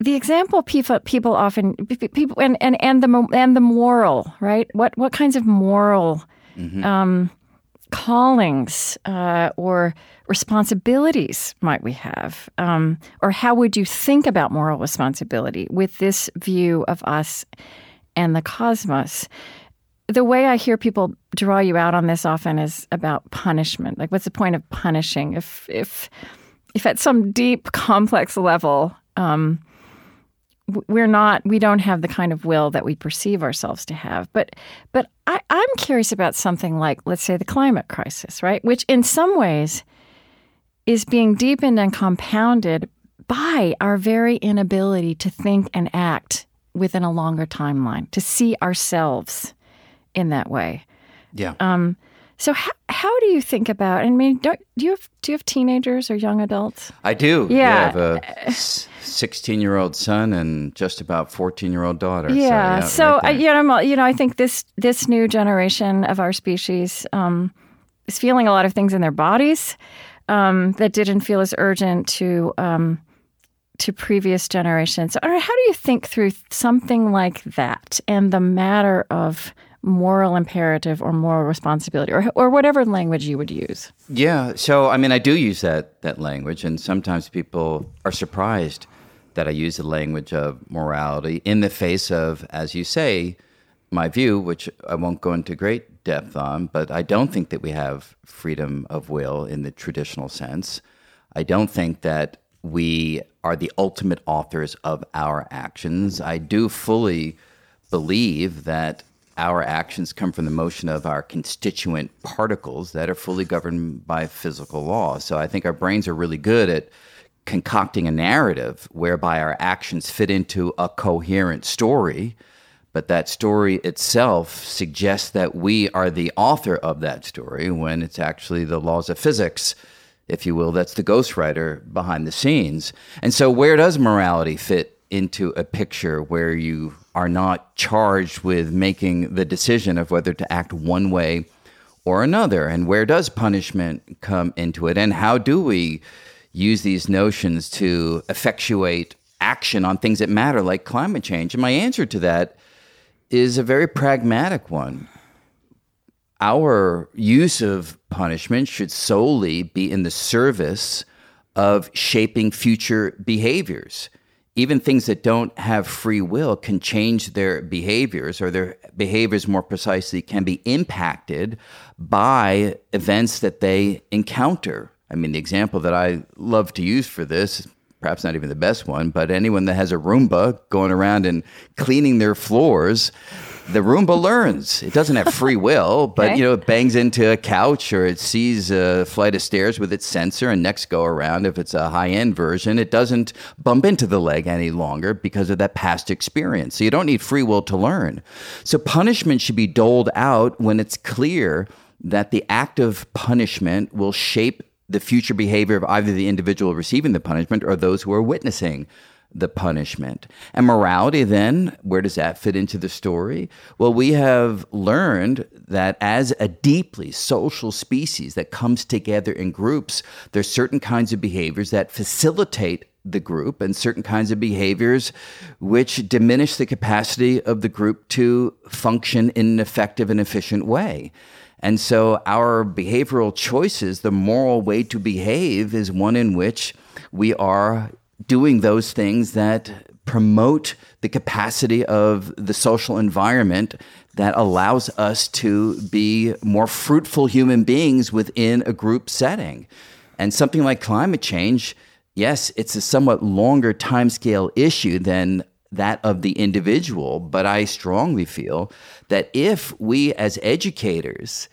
the example people people often people and and and the and the moral right. What what kinds of moral mm-hmm. um, callings uh, or responsibilities might we have? Um, or how would you think about moral responsibility with this view of us and the cosmos? The way I hear people draw you out on this often is about punishment. Like, what's the point of punishing? If if if at some deep, *laughs* complex level, um, we're not we don't have the kind of will that we perceive ourselves to have. But but I, i'm curious about something like let's say the climate crisis right? Which in some ways is being deepened and compounded by our very inability to think and act within a longer timeline to see ourselves in that way. Yeah. Um so how, how do you think about? I mean, do you have do you have teenagers or young adults? I do. Yeah, yeah I have a sixteen year old son and just about fourteen year old daughter. Yeah. So, yeah, so right I, you know, you know, I think this this new generation of our species um, is feeling a lot of things in their bodies um, that didn't feel as urgent to. Um, to previous generations. How do you think through something like that and the matter of moral imperative or moral responsibility or, or whatever language you would use. Yeah. So, I mean, I do use that, that language, and sometimes people are surprised that I use the language of morality in the face of, as you say, my view, which I won't go into great depth on, but I don't think that we have freedom of will in the traditional sense. I don't think that we are the ultimate authors of our actions. I do fully believe that our actions come from the motion of our constituent particles that are fully governed by physical law. So I think our brains are really good at concocting a narrative whereby our actions fit into a coherent story, but that story itself suggests that we are the author of that story when it's actually the laws of physics. If you will, that's the ghostwriter behind the scenes. And so, where does morality fit into a picture where you are not charged with making the decision of whether to act one way or another. And where does punishment come into it? And how do we use these notions to effectuate action on things that matter, like climate change? And my answer to that is a very pragmatic one. Our use of punishment should solely be in the service of shaping future behaviors even things that don't have free will can change their behaviors, or their behaviors more precisely can be impacted by events that they encounter. I mean, the example that I love to use for this, perhaps not even the best one, but anyone that has a Roomba going around and cleaning their floors the Roomba learns. It doesn't have free will, *laughs* but okay. you know, it bangs into a couch or it sees a flight of stairs with its sensor and next go around. If it's a high end version, it doesn't bump into the leg any longer because of that past experience. So you don't need free will to learn. So punishment should be doled out when it's clear that the act of punishment will shape the future behavior of either the individual receiving the punishment or those who are witnessing the punishment. And morality, then, where does that fit into the story? Well, we have learned that as a deeply social species that comes together in groups, there's certain kinds of behaviors that facilitate the group and certain kinds of behaviors which diminish the capacity of the group to function in an effective and efficient way. And so our behavioral choices, the moral way to behave, is one in which we are doing those things that promote the capacity of the social environment that allows us to be more fruitful human beings within a group setting. And something like climate change, yes, it's a somewhat longer timescale issue than that of the individual, but I strongly feel that if we as educators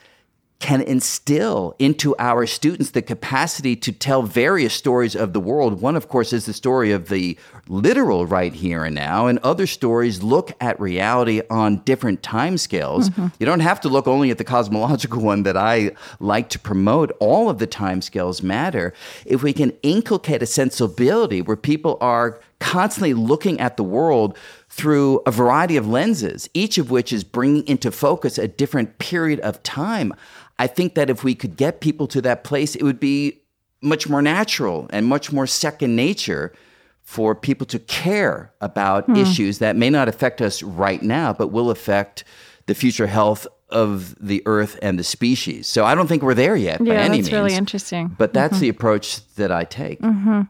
can instill into our students the capacity to tell various stories of the world. One, of course, is the story of the literal right here and now, and other stories look at reality on different timescales. Mm-hmm. You don't have to look only at the cosmological *laughs* one that I like to promote. All of the timescales matter. If we can inculcate a sensibility where people are constantly looking at the world through a variety of lenses, each of which is bringing into focus a different period of time. I think that if we could get people to that place, it would be much more natural and much more second nature for people to care about hmm. issues that may not affect us right now, but will affect the future health of the earth and the species. So I don't think we're there yet yeah, by any means. that's really interesting. But that's mm-hmm. the approach that I take. Mm-hmm.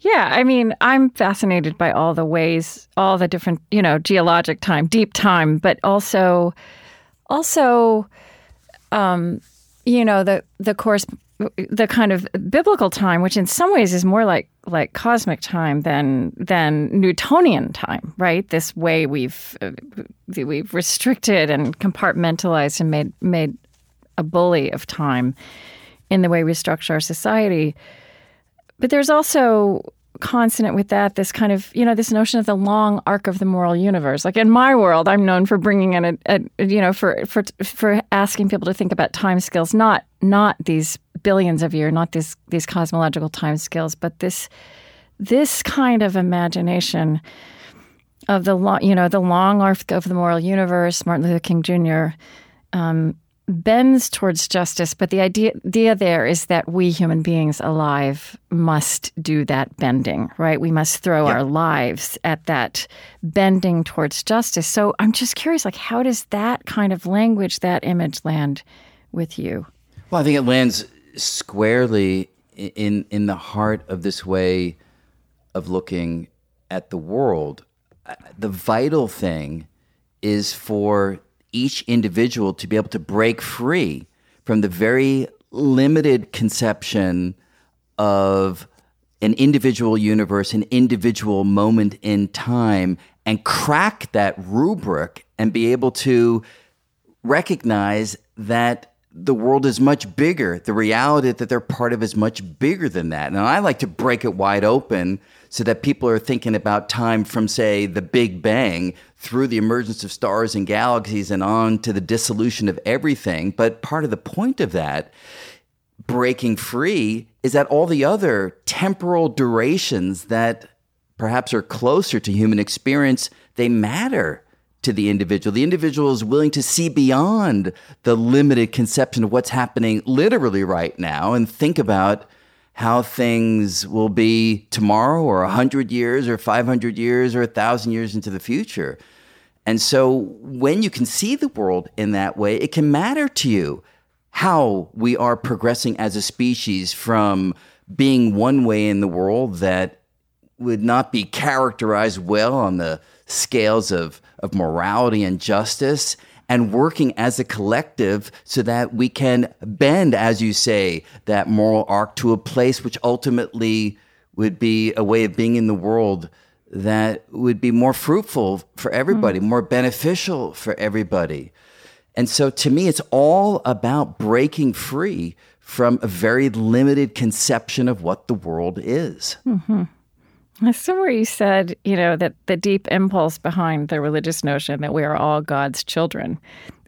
Yeah, I mean, I'm fascinated by all the ways, all the different, you know, geologic time, deep time, but also, also um, you know, the the course, the kind of biblical time, which in some ways is more like like cosmic time than than Newtonian time, right? This way we've uh, we've restricted and compartmentalized and made made a bully of time in the way we structure our society. But there's also consonant with that this kind of you know this notion of the long arc of the moral universe. Like in my world i'm known for bringing in a, a you know for for for asking people to think about time scales not not these billions of years not these these cosmological time scales but this this kind of imagination of the long you know the long arc of the moral universe martin luther king jr um, bends towards justice, but the idea, idea there is that we human beings alive must do that bending, right? We must throw our lives at that bending towards justice. So I'm just curious, like, how does that kind of language, that image land with you? Well, I think it lands squarely in in the heart of this way of looking at the world. Uh, the vital thing is for each individual to be able to break free from the very limited conception of an individual universe, an individual moment in time, and crack that rubric and be able to recognize that the world is much bigger. The reality that they're part of is much bigger than that. And I like to break it wide open so that people are thinking about time from, say, the Big Bang through the emergence of stars and galaxies and on to the dissolution of everything. But part of the point of that, breaking free, is that all the other temporal durations that perhaps are closer to human experience, they matter to the individual. The individual is willing to see beyond the limited conception of what's happening literally right now and think about how things will be tomorrow or 100 years or 500 years or 1,000 years into the future. And so when you can see the world in that way, it can matter to you how we are progressing as a species from being one way in the world that would not be characterized well on the scales of, of morality and justice and working as a collective so that we can bend, as you say, that moral arc to a place which ultimately would be a way of being in the world that would be more fruitful for everybody, mm. more beneficial for everybody. And so to me, it's all about breaking free from a very limited conception of what the world is. Mm-hmm. Somewhere you said, you know, that the deep impulse behind the religious notion that we are all God's children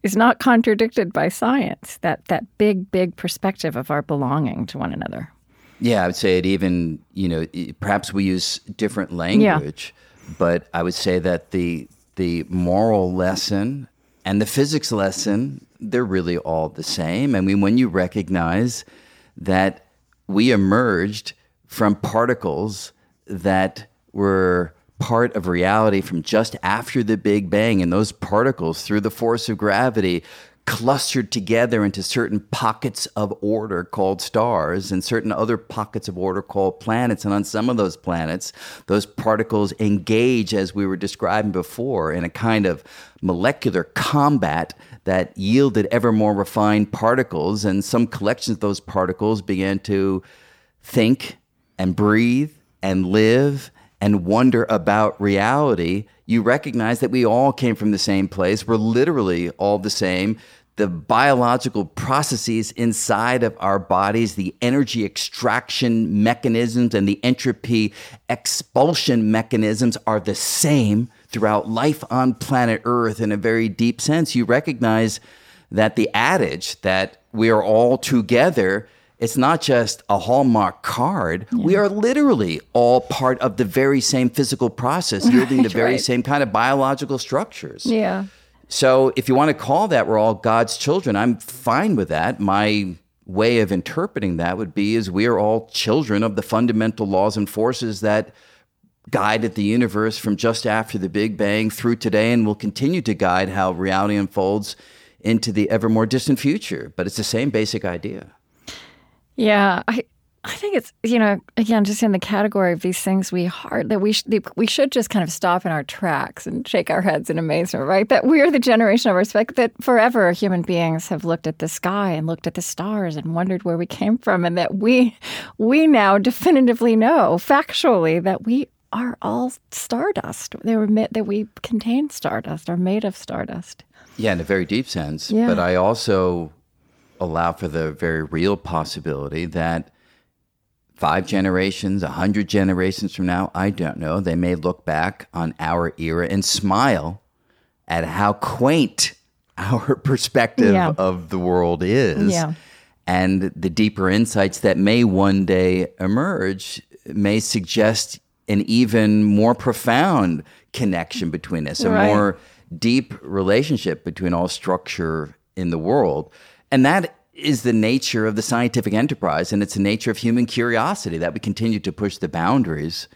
is not contradicted by science. That that big, big perspective of our belonging to one another. Yeah, I would say it even, you know, perhaps we use different language, yeah. but I would say that the the moral lesson and the physics lesson, they're really all the same. I mean, when you recognize that we emerged from particles that were part of reality from just after the Big Bang, and those particles, through the force of gravity, clustered together into certain pockets of order called stars and certain other pockets of order called planets. And on some of those planets, those particles engage, as we were describing before, in a kind of molecular combat that yielded ever more refined particles. And some collections of those particles began to think and breathe and live and wonder about reality, you recognize that we all came from the same place. We're literally all the same. the biological processes inside of our bodies, the energy extraction mechanisms and the entropy expulsion mechanisms are the same throughout life on planet Earth in a very deep sense. You recognize that the adage that we are all together it's not just a Hallmark card. Yeah. We are literally all part of the very same physical process, yielding right, the *laughs* very right. same kind of biological structures. Yeah. So if you want to call that we're all God's children, I'm fine with that. My way of interpreting that would be is we are all children of the fundamental laws and forces that guided the universe from just after the Big Bang through today and will continue to guide how reality unfolds into the ever more distant future. But it's the same basic idea. Yeah, I I think it's you know again just in the category of these things we hard that we sh- we should just kind of stop in our tracks and shake our heads in amazement, right? That we're the generation of respect that forever human beings have looked at the sky and looked at the stars and wondered where we came from, and that we we now definitively know factually that we are all stardust. They were that we contain stardust, are made of stardust. Yeah, in a very deep sense. Yeah. But I also allow for the very real possibility that five generations, a hundred generations from now, I don't know, they may look back on our era and smile at how quaint our *laughs* perspective yeah. of the world is. Yeah. And the deeper insights that may one day emerge may suggest an even more profound connection between us, a right. more deep relationship between all structure in the world. And that is the nature of the scientific enterprise and it's the nature of human curiosity that we continue to push the boundaries.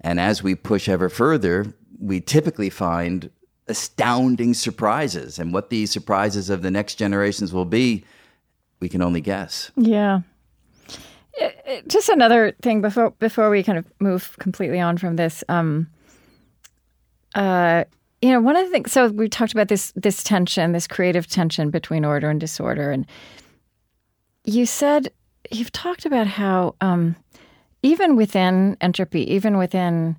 And as we push ever further, we typically find astounding surprises. And what these surprises of the next generations will be, we can only guess. Yeah. Just another thing before before we kind of move completely on from this. Um, uh, you know, one of the things. So we talked about this this tension, this creative tension between order and disorder, and you said you've talked about how um, even within entropy, even within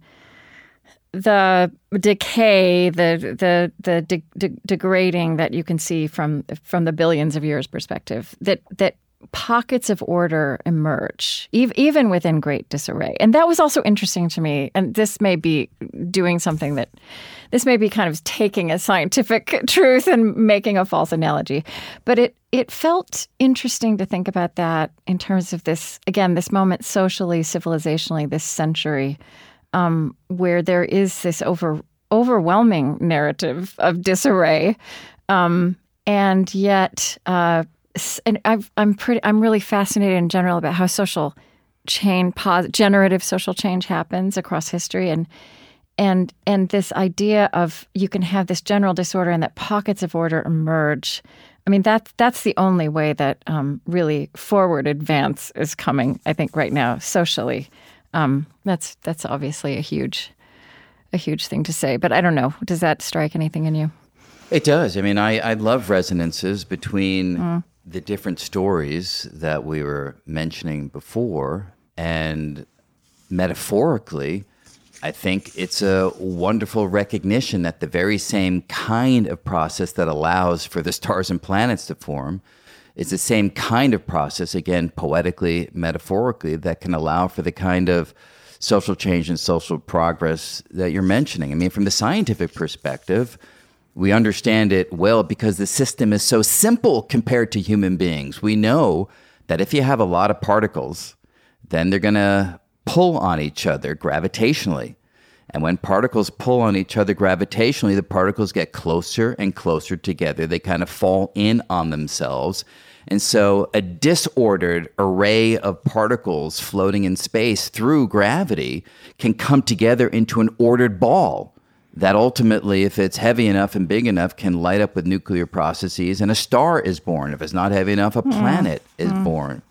the decay, the the the de- de- degrading that you can see from from the billions of years perspective, that that pockets of order emerge, even within great disarray. And that was also interesting to me. And this may be doing something that, this may be kind of taking a scientific *laughs* truth and making a false analogy. But it, it felt interesting to think about that in terms of this, again, this moment socially, civilizationally, this century, um, where there is this over, overwhelming narrative of disarray. Um, and yet, uh, and i am pretty. I'm really fascinated in general about how social change, generative social change happens across history, and and and this idea of you can have this general disorder and that pockets of order emerge. I mean that that's the only way that um, really forward advance is coming. I think right now socially, um, that's that's obviously a huge a huge thing to say. But I don't know. Does that strike anything in you? It does. I mean, I, I love resonances between mm the different stories that we were mentioning before. And metaphorically, I think it's a wonderful recognition that the very same kind of process that allows for the stars and planets to form is the same kind of process, again, poetically, metaphorically, that can allow for the kind of social change and social progress that you're mentioning. I mean, from the scientific perspective, we understand it well because the system is so simple compared to human beings. We know that if you have a lot of particles, then they're going to pull on each other gravitationally. And when particles pull on each other gravitationally, the particles get closer and closer together. They kind of fall in on themselves. And so a disordered array of particles floating in space through gravity can come together into an ordered ball that ultimately, if it's heavy enough and big enough, can light up with nuclear processes and a star is born. If it's not heavy enough, a hmm. planet mm. is mm. born.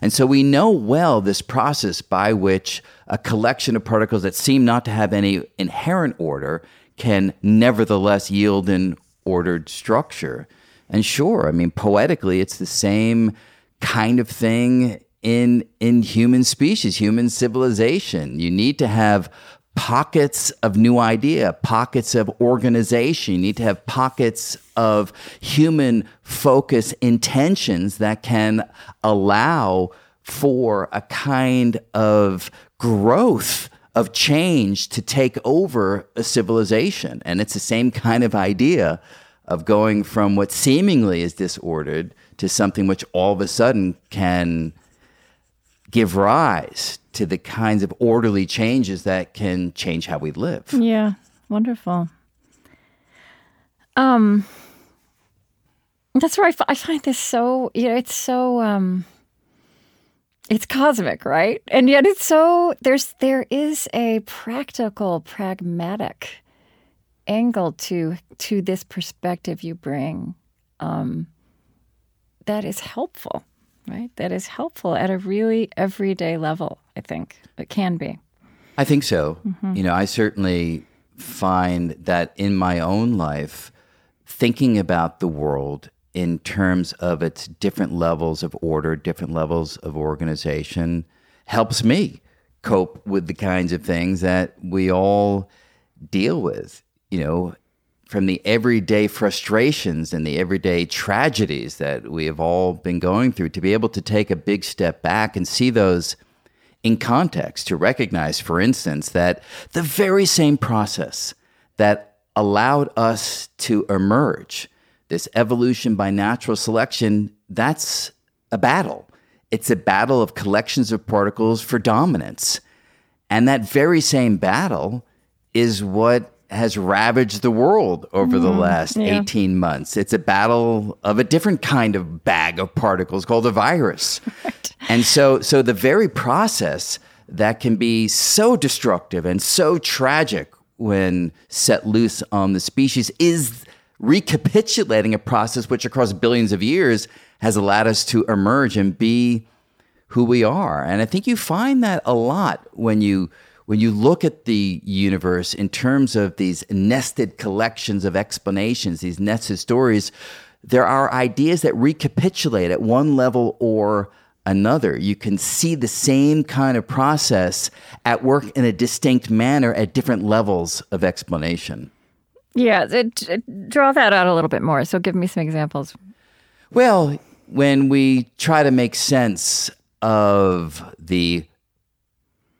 And so we know well this process by which a collection of particles that seem not to have any inherent order can nevertheless yield an ordered structure. And sure, I mean, poetically, it's the same kind of thing in in human species, human civilization. You need to have pockets of new idea, pockets of organization. You need to have pockets of human focus intentions that can allow for a kind of growth of change to take over a civilization. And it's the same kind of idea of going from what seemingly is disordered to something which all of a sudden can give rise to the kinds of orderly changes that can change how we live. Yeah, wonderful. Um, that's where I, f- I find this so you know it's so um, it's cosmic, right? And yet it's so there's there is a practical, pragmatic angle to to this perspective you bring um, that is helpful right? That is helpful at a really everyday level, I think. It can be. I think so. Mm-hmm. You know, I certainly find that in my own life, thinking about the world in terms of its different levels of order, different levels of organization, helps me cope with the kinds of things that we all deal with. You know, from the everyday frustrations and the everyday tragedies that we have all been going through, to be able to take a big step back and see those in context, to recognize, for instance, that the very same process that allowed us to emerge, this evolution by natural selection, that's a battle. It's a battle of collections of particles for dominance. And that very same battle is what has ravaged the world over mm, the last yeah. 18 months. It's a battle of a different kind of bag of particles called a virus. *laughs* Right. And so so the very process that can be so destructive and so tragic when set loose on the species is recapitulating a process which across billions of years has allowed us to emerge and be who we are. And I think you find that a lot when you when you look at the universe in terms of these nested collections of explanations, these nested stories, there are ideas that recapitulate at one level or another. You can see the same kind of process at work in a distinct manner at different levels of explanation. Yeah, it, it, draw that out a little bit more. So give me some examples. Well, when we try to make sense of the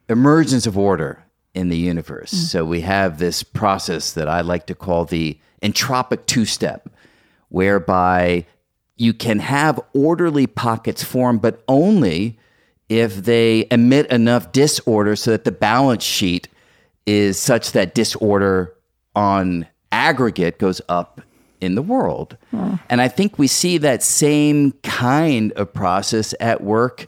emergence of order in the universe. Mm. So we have this process that I like to call the entropic two step, whereby you can have orderly pockets form, but only if they emit enough disorder so that the balance sheet is such that disorder on aggregate goes up in the world. Mm. And I think we see that same kind of process at work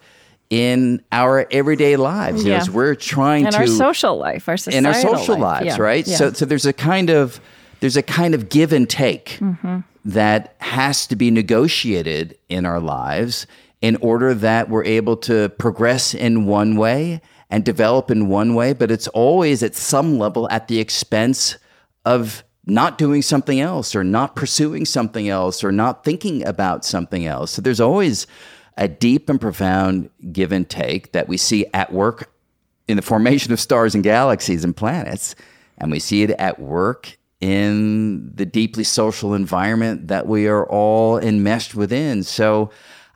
in our everyday lives. Yeah. You know, we're trying in to our social life, our in our social life. lives, yeah. right? Yeah. So, so there's a kind of there's a kind of give and take mm-hmm. that has to be negotiated in our lives in order that we're able to progress in one way and develop in one way, but it's always at some level at the expense of not doing something else or not pursuing something else or not thinking about something else. So there's always a deep and profound give and take that we see at work in the formation of stars and galaxies and planets, and we see it at work in the deeply social environment that we are all enmeshed within. So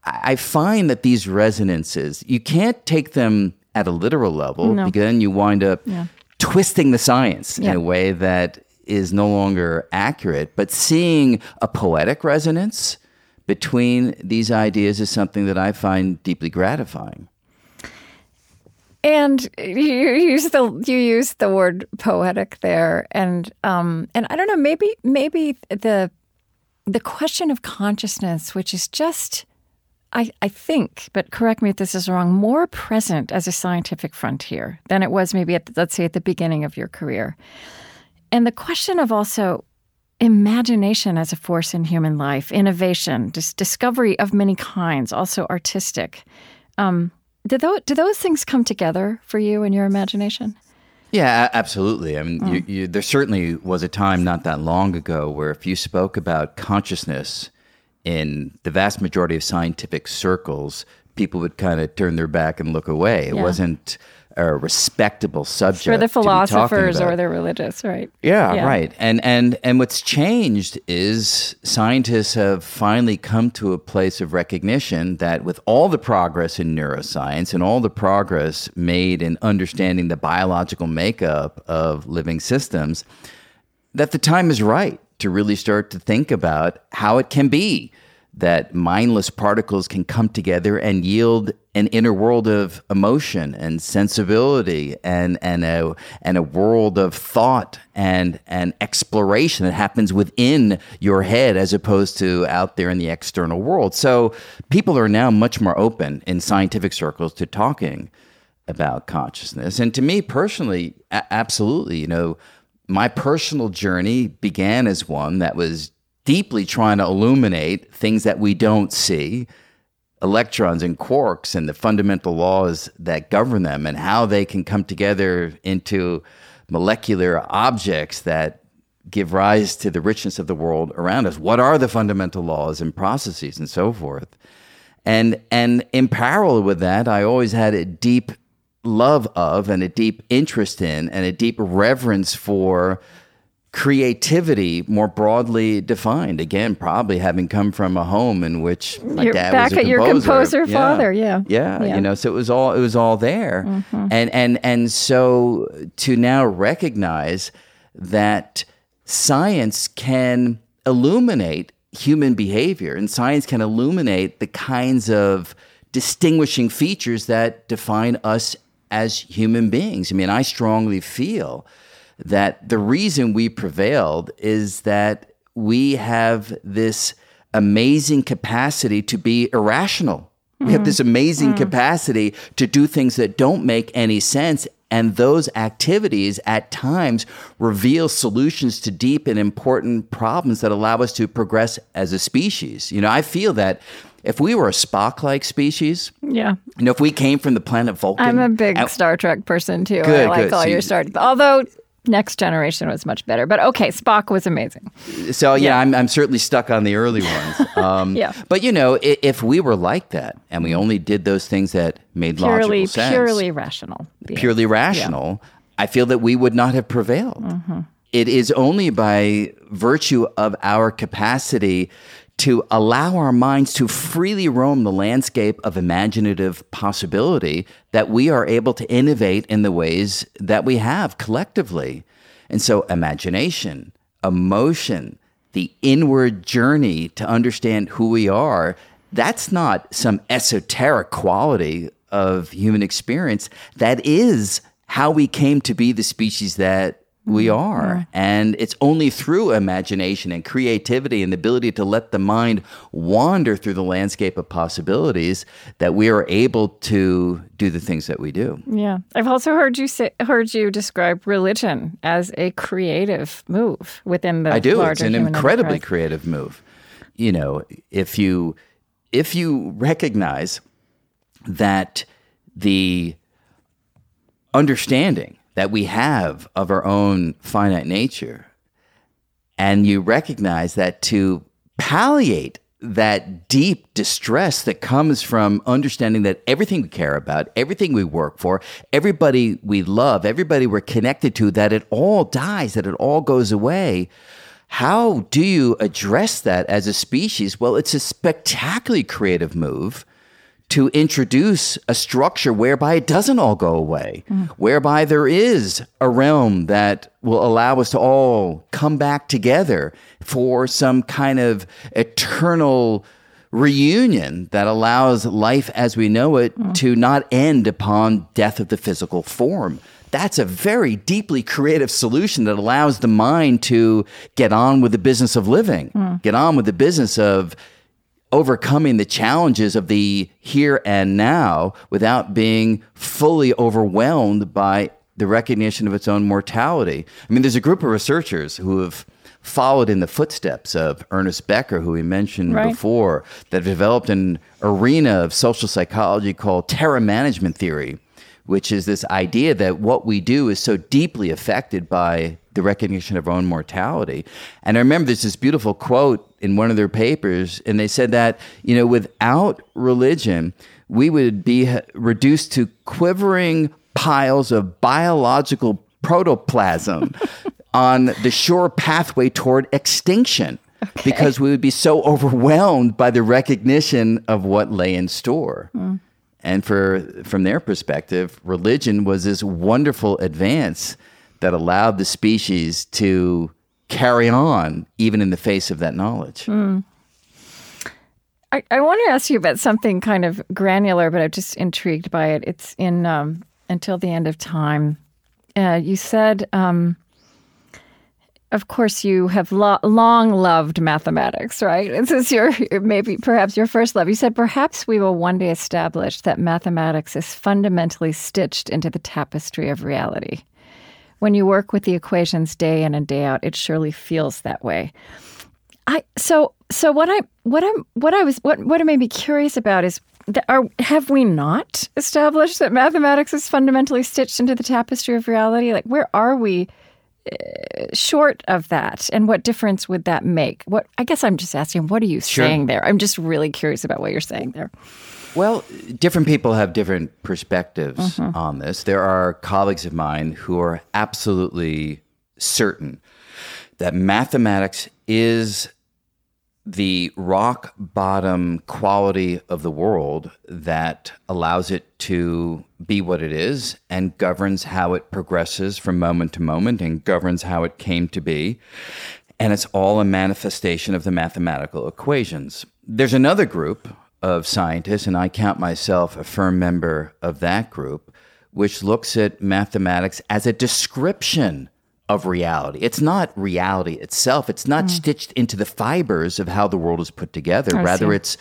I find that these resonances, you can't take them at a literal level no. because then you wind up yeah. twisting the science yeah. in a way that is no longer accurate. But seeing a poetic resonance, between these ideas is something that I find deeply gratifying. And you use the you use the word poetic there, and um, and I don't know, maybe maybe the the question of consciousness, which is just I, I think, but correct me if this is wrong, more present as a scientific frontier than it was maybe at let's say at the beginning of your career. And the question of also imagination as a force in human life, innovation, dis- discovery of many kinds, also artistic. Um, did those, do those things come together for you in your imagination? Yeah, absolutely. I mean, mm. you, you, there certainly was a time not that long ago where if you spoke about consciousness in the vast majority of scientific circles, people would kind of turn their back and look away. It Yeah. wasn't a respectable subject For the to be talking philosophers or the religious, right? Yeah, right. And and and what's changed is scientists have finally come to a place of recognition that with all the progress in neuroscience and all the progress made in understanding the biological makeup of living systems, that the time is right to really start to think about how it can be that mindless particles can come together and yield an inner world of emotion and sensibility and and a and a world of thought and and exploration that happens within your head as opposed to out there in the external world. So people are now much more open in scientific circles to talking about consciousness. And to me personally, a- absolutely, you know, my personal journey began as one that was deeply trying to illuminate things that we don't see, electrons and quarks and the fundamental laws that govern them and how they can come together into molecular objects that give rise to the richness of the world around us. What are the fundamental laws and processes and so forth? And and in parallel with that, I always had a deep love of and a deep interest in and a deep reverence for creativity more broadly defined. Again, probably having come from a home in which my You're dad back was a at your composer. composer father, yeah. yeah, Yeah. You know, so it was all it was all there, mm-hmm. and and and so to now recognize that science can illuminate human behavior and science can illuminate the kinds of distinguishing features that define us as human beings. I mean, I strongly feel that the reason we prevailed is that we have this amazing capacity to be irrational. We have mm-hmm. this amazing mm. capacity to do things that don't make any sense. And those activities at times reveal solutions to deep and important problems that allow us to progress as a species. You know, I feel that if we were a Spock like species, Yeah. you know, if we came from the planet Vulcan, I'm a big and- Star Trek person too. I like good. all So your you- Star Although Next Generation was much better. But okay, Spock was amazing. So yeah, Yeah. I'm, I'm certainly stuck on the early ones. *laughs* Um, Yeah. But you know, if, if we were like that and we only did those things that made Purely, logical sense, purely rational. purely rational, I feel that we would not have prevailed. Mm-hmm. It is only by virtue of our capacity to allow our minds to freely roam the landscape of imaginative possibility that we are able to innovate in the ways that we have collectively. And so, imagination, emotion, the inward journey to understand who we are, that's not some esoteric quality of human experience. That is how we came to be the species that we mm, are. And it's only through imagination and creativity and the ability to let the mind wander through the landscape of possibilities that we are able to do the things that we do. Yeah, I've also heard you say, heard you describe religion as a creative move within the. I do. It's an incredibly enterprise. creative move. You know, if you if you recognize that the understanding that we have of our own finite nature and you recognize that to palliate that deep distress that comes from understanding that everything we care about, everything we work for, everybody we love, everybody we're connected to, that it all dies, that it all goes away. How do you address that as a species? Well, it's a spectacularly creative move to introduce a structure whereby it doesn't all go away, mm. whereby there is a realm that will allow us to all come back together for some kind of eternal reunion that allows life as we know it mm. to not end upon death of the physical form. That's a very deeply creative solution that allows the mind to get on with the business of living, mm. get on with the business of overcoming the challenges of the here and now without being fully overwhelmed by the recognition of its own mortality. I mean, there's a group of researchers who have followed in the footsteps of Ernest Becker, who we mentioned Right. before, that have developed an arena of social psychology called terror management theory, which is this idea that what we do is so deeply affected by the recognition of our own mortality. And I remember there's this beautiful quote in one of their papers, and they said that, you know, without religion, we would be reduced to quivering piles of biological protoplasm *laughs* on the sure pathway toward extinction. Okay. Because we would be so overwhelmed by the recognition of what lay in store. Mm. And for from their perspective, religion was this wonderful advance that allowed the species to carry on even in the face of that knowledge. Mm. I, I want to ask you about something kind of granular, but I'm just intrigued by it. It's in um, Until the End of Time. Uh, you said, um, of course, you have lo- long loved mathematics, right? This is your maybe perhaps your first love. You said perhaps we will one day establish that mathematics is fundamentally stitched into the tapestry of reality. When you work with the equations day in and day out, it surely feels that way. I so so what I what I'm what I was what what it made me curious about is that are have we not established that mathematics is fundamentally stitched into the tapestry of reality? Like where are we uh, short of that, and what difference would that make? What I guess I'm just asking, what are you sure. saying there? I'm just really curious about what you're saying there. Well, different people have different perspectives mm-hmm. on this. There are colleagues of mine who are absolutely certain that mathematics is the rock bottom quality of the world that allows it to be what it is and governs how it progresses from moment to moment and governs how it came to be. And it's all a manifestation of the mathematical equations. There's another group of scientists, and I count myself a firm member of that group, which looks at mathematics as a description of reality. It's not reality itself. It's not mm. stitched into the fibers of how the world is put together. I Rather, see. it's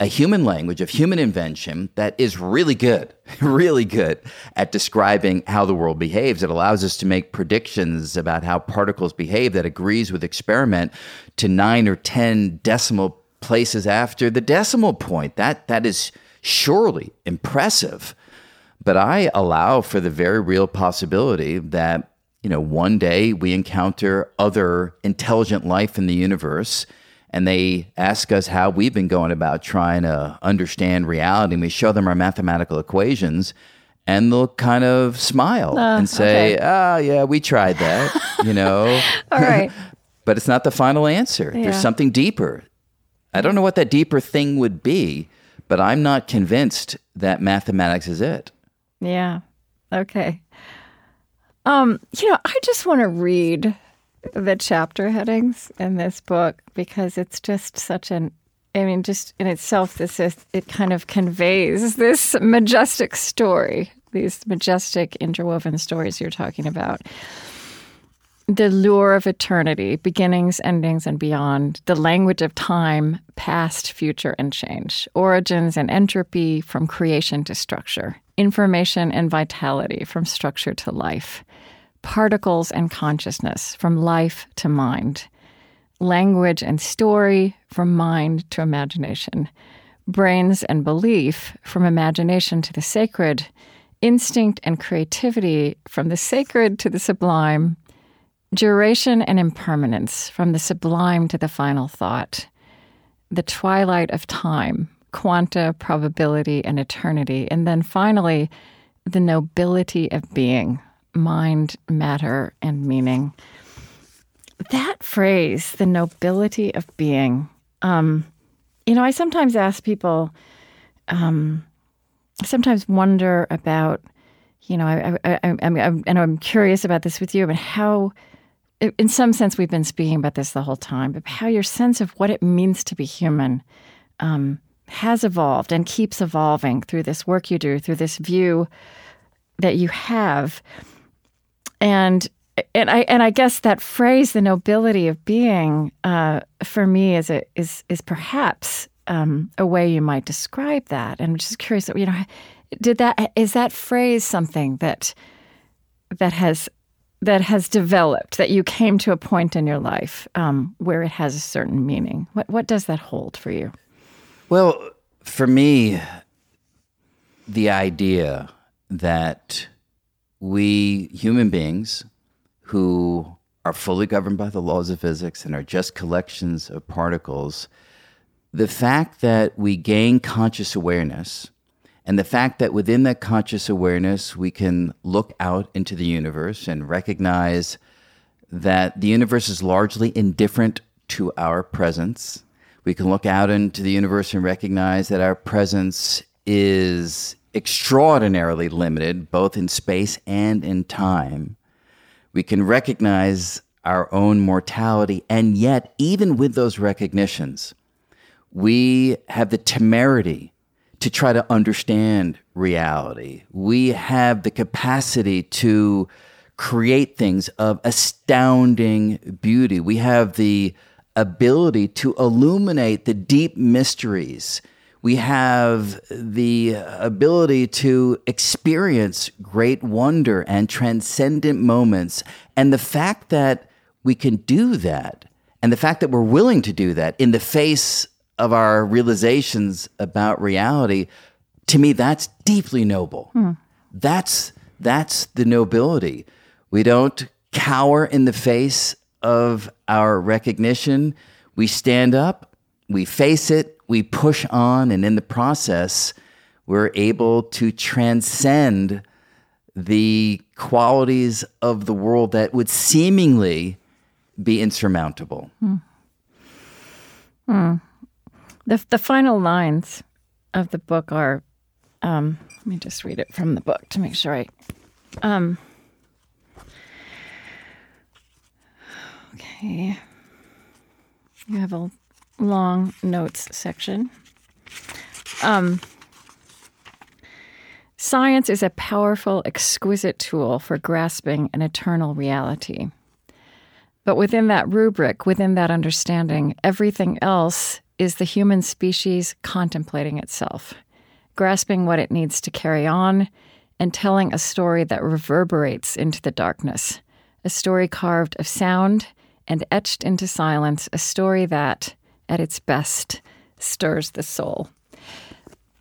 a human language of human invention that is really good, *laughs* really good at describing how the world behaves. It allows us to make predictions about how particles behave that agrees with experiment to nine or 10 decimal places after the decimal point. That, that is surely impressive. But I allow for the very real possibility that you know, one day we encounter other intelligent life in the universe and they ask us how we've been going about trying to understand reality and we show them our mathematical equations and they'll kind of smile uh, and say, okay. "Ah, oh, yeah, we tried that," you know. *laughs* All right. *laughs* but it's not the final answer. Yeah. There's something deeper. I don't know what that deeper thing would be, but I'm not convinced that mathematics is it. Yeah. Okay. Um, you know, I just want to read the chapter headings in this book because it's just such an I mean, just in itself, this is, it kind of conveys this majestic story, these majestic interwoven stories you're talking about. The lure of eternity, beginnings, endings, and beyond, the language of time, past, future, and change, origins and entropy from creation to structure, information and vitality from structure to life, particles and consciousness from life to mind, language and story from mind to imagination, brains and belief from imagination to the sacred, instinct and creativity from the sacred to the sublime, duration and impermanence from the sublime to the final thought, the twilight of time, quanta, probability, and eternity, and then finally, the nobility of being mind, matter, and meaning. That phrase, the nobility of being, um, you know, I sometimes ask people, um, sometimes wonder about, you know, I, I, I, I, and I'm curious about this with you, but how, in some sense, we've been speaking about this the whole time, but how your sense of what it means to be human um, has evolved and keeps evolving through this work you do, through this view that you have and and I and I guess that phrase, the nobility of being, uh, for me is a, is is perhaps um, a way you might describe that. And I'm just curious, you know, did that is that phrase something that that has that has developed that you came to a point in your life um, where it has a certain meaning? What what does that hold for you? Well, for me, the idea that we human beings who are fully governed by the laws of physics and are just collections of particles, the fact that we gain conscious awareness and the fact that within that conscious awareness we can look out into the universe and recognize that the universe is largely indifferent to our presence. We can look out into the universe and recognize that our presence is extraordinarily limited, both in space and in time. We can recognize our own mortality, and yet, even with those recognitions, we have the temerity to try to understand reality. We have the capacity to create things of astounding beauty. We have the ability to illuminate the deep mysteries. We have the ability to experience great wonder and transcendent moments. And the fact that we can do that, and the fact that we're willing to do that in the face of our realizations about reality, to me, that's deeply noble. Hmm. That's that's the nobility. We don't cower in the face of our recognition. We stand up, we face it, we push on, and in the process, we're able to transcend the qualities of the world that would seemingly be insurmountable. Hmm. Hmm. The, the final lines of the book are um, let me just read it from the book to make sure I. Um, okay. You have a long notes section. Um, science is a powerful, exquisite tool for grasping an eternal reality. But within that rubric, within that understanding, everything else is the human species contemplating itself, grasping what it needs to carry on, and telling a story that reverberates into the darkness, a story carved of sound and etched into silence, a story that, at its best, stirs the soul.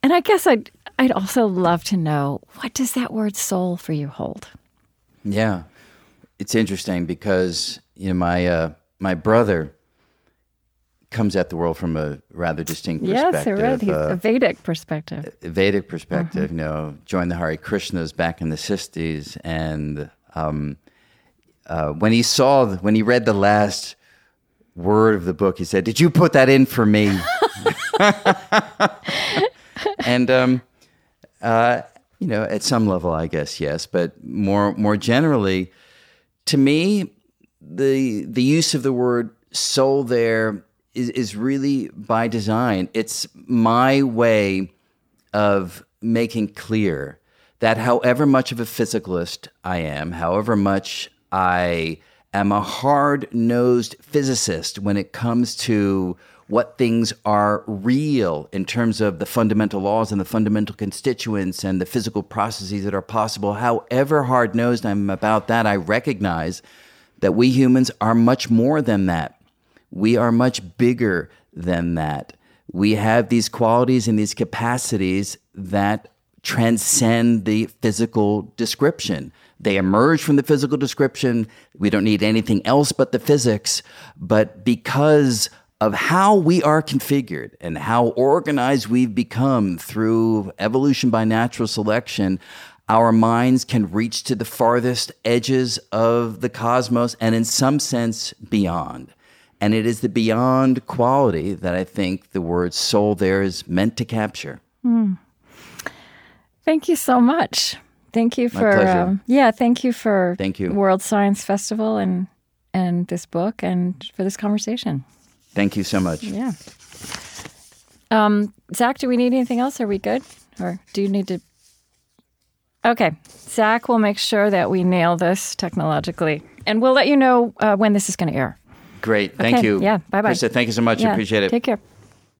And I guess I'd I'd also love to know what does that word soul for you hold? Yeah, it's interesting because you know my uh, my brother comes at the world from a rather distinct perspective. Yes, right. Uh, a Vedic perspective. A Vedic perspective. Mm-hmm. You know, joined the Hare Krishnas back in the '60s, and um, uh, when he saw, when he read the last word of the book, he said, "Did you put that in for me?" *laughs* and um, uh, you know, at some level, I guess yes, but more more generally, to me, the the use of the word soul there is, is really by design. It's my way of making clear that however much of a physicalist I am, however much I am a hard nosed physicist when it comes to what things are real in terms of the fundamental laws and the fundamental constituents and the physical processes that are possible. However hard nosed I'm about that, I recognize that we humans are much more than that. We are much bigger than that. We have these qualities and these capacities that transcend the physical description. They emerge from the physical description. We don't need anything else but the physics. But because of how we are configured and how organized we've become through evolution by natural selection, our minds can reach to the farthest edges of the cosmos and, in some sense, beyond. And it is the beyond quality that I think the word soul there is meant to capture. Mm. Thank you so much. Thank you for um, yeah, thank you for thank you World Science Festival and and this book and for this conversation. Thank you so much. Yeah. Um, Zach, do we need anything else? Are we good, or do you need to? Okay, Zach will make sure that we nail this technologically, and we'll let you know uh, when this is going to air. Great. Thank okay. you. Yeah. Bye bye. Krista, thank you so much. Yeah. Appreciate it. Take care.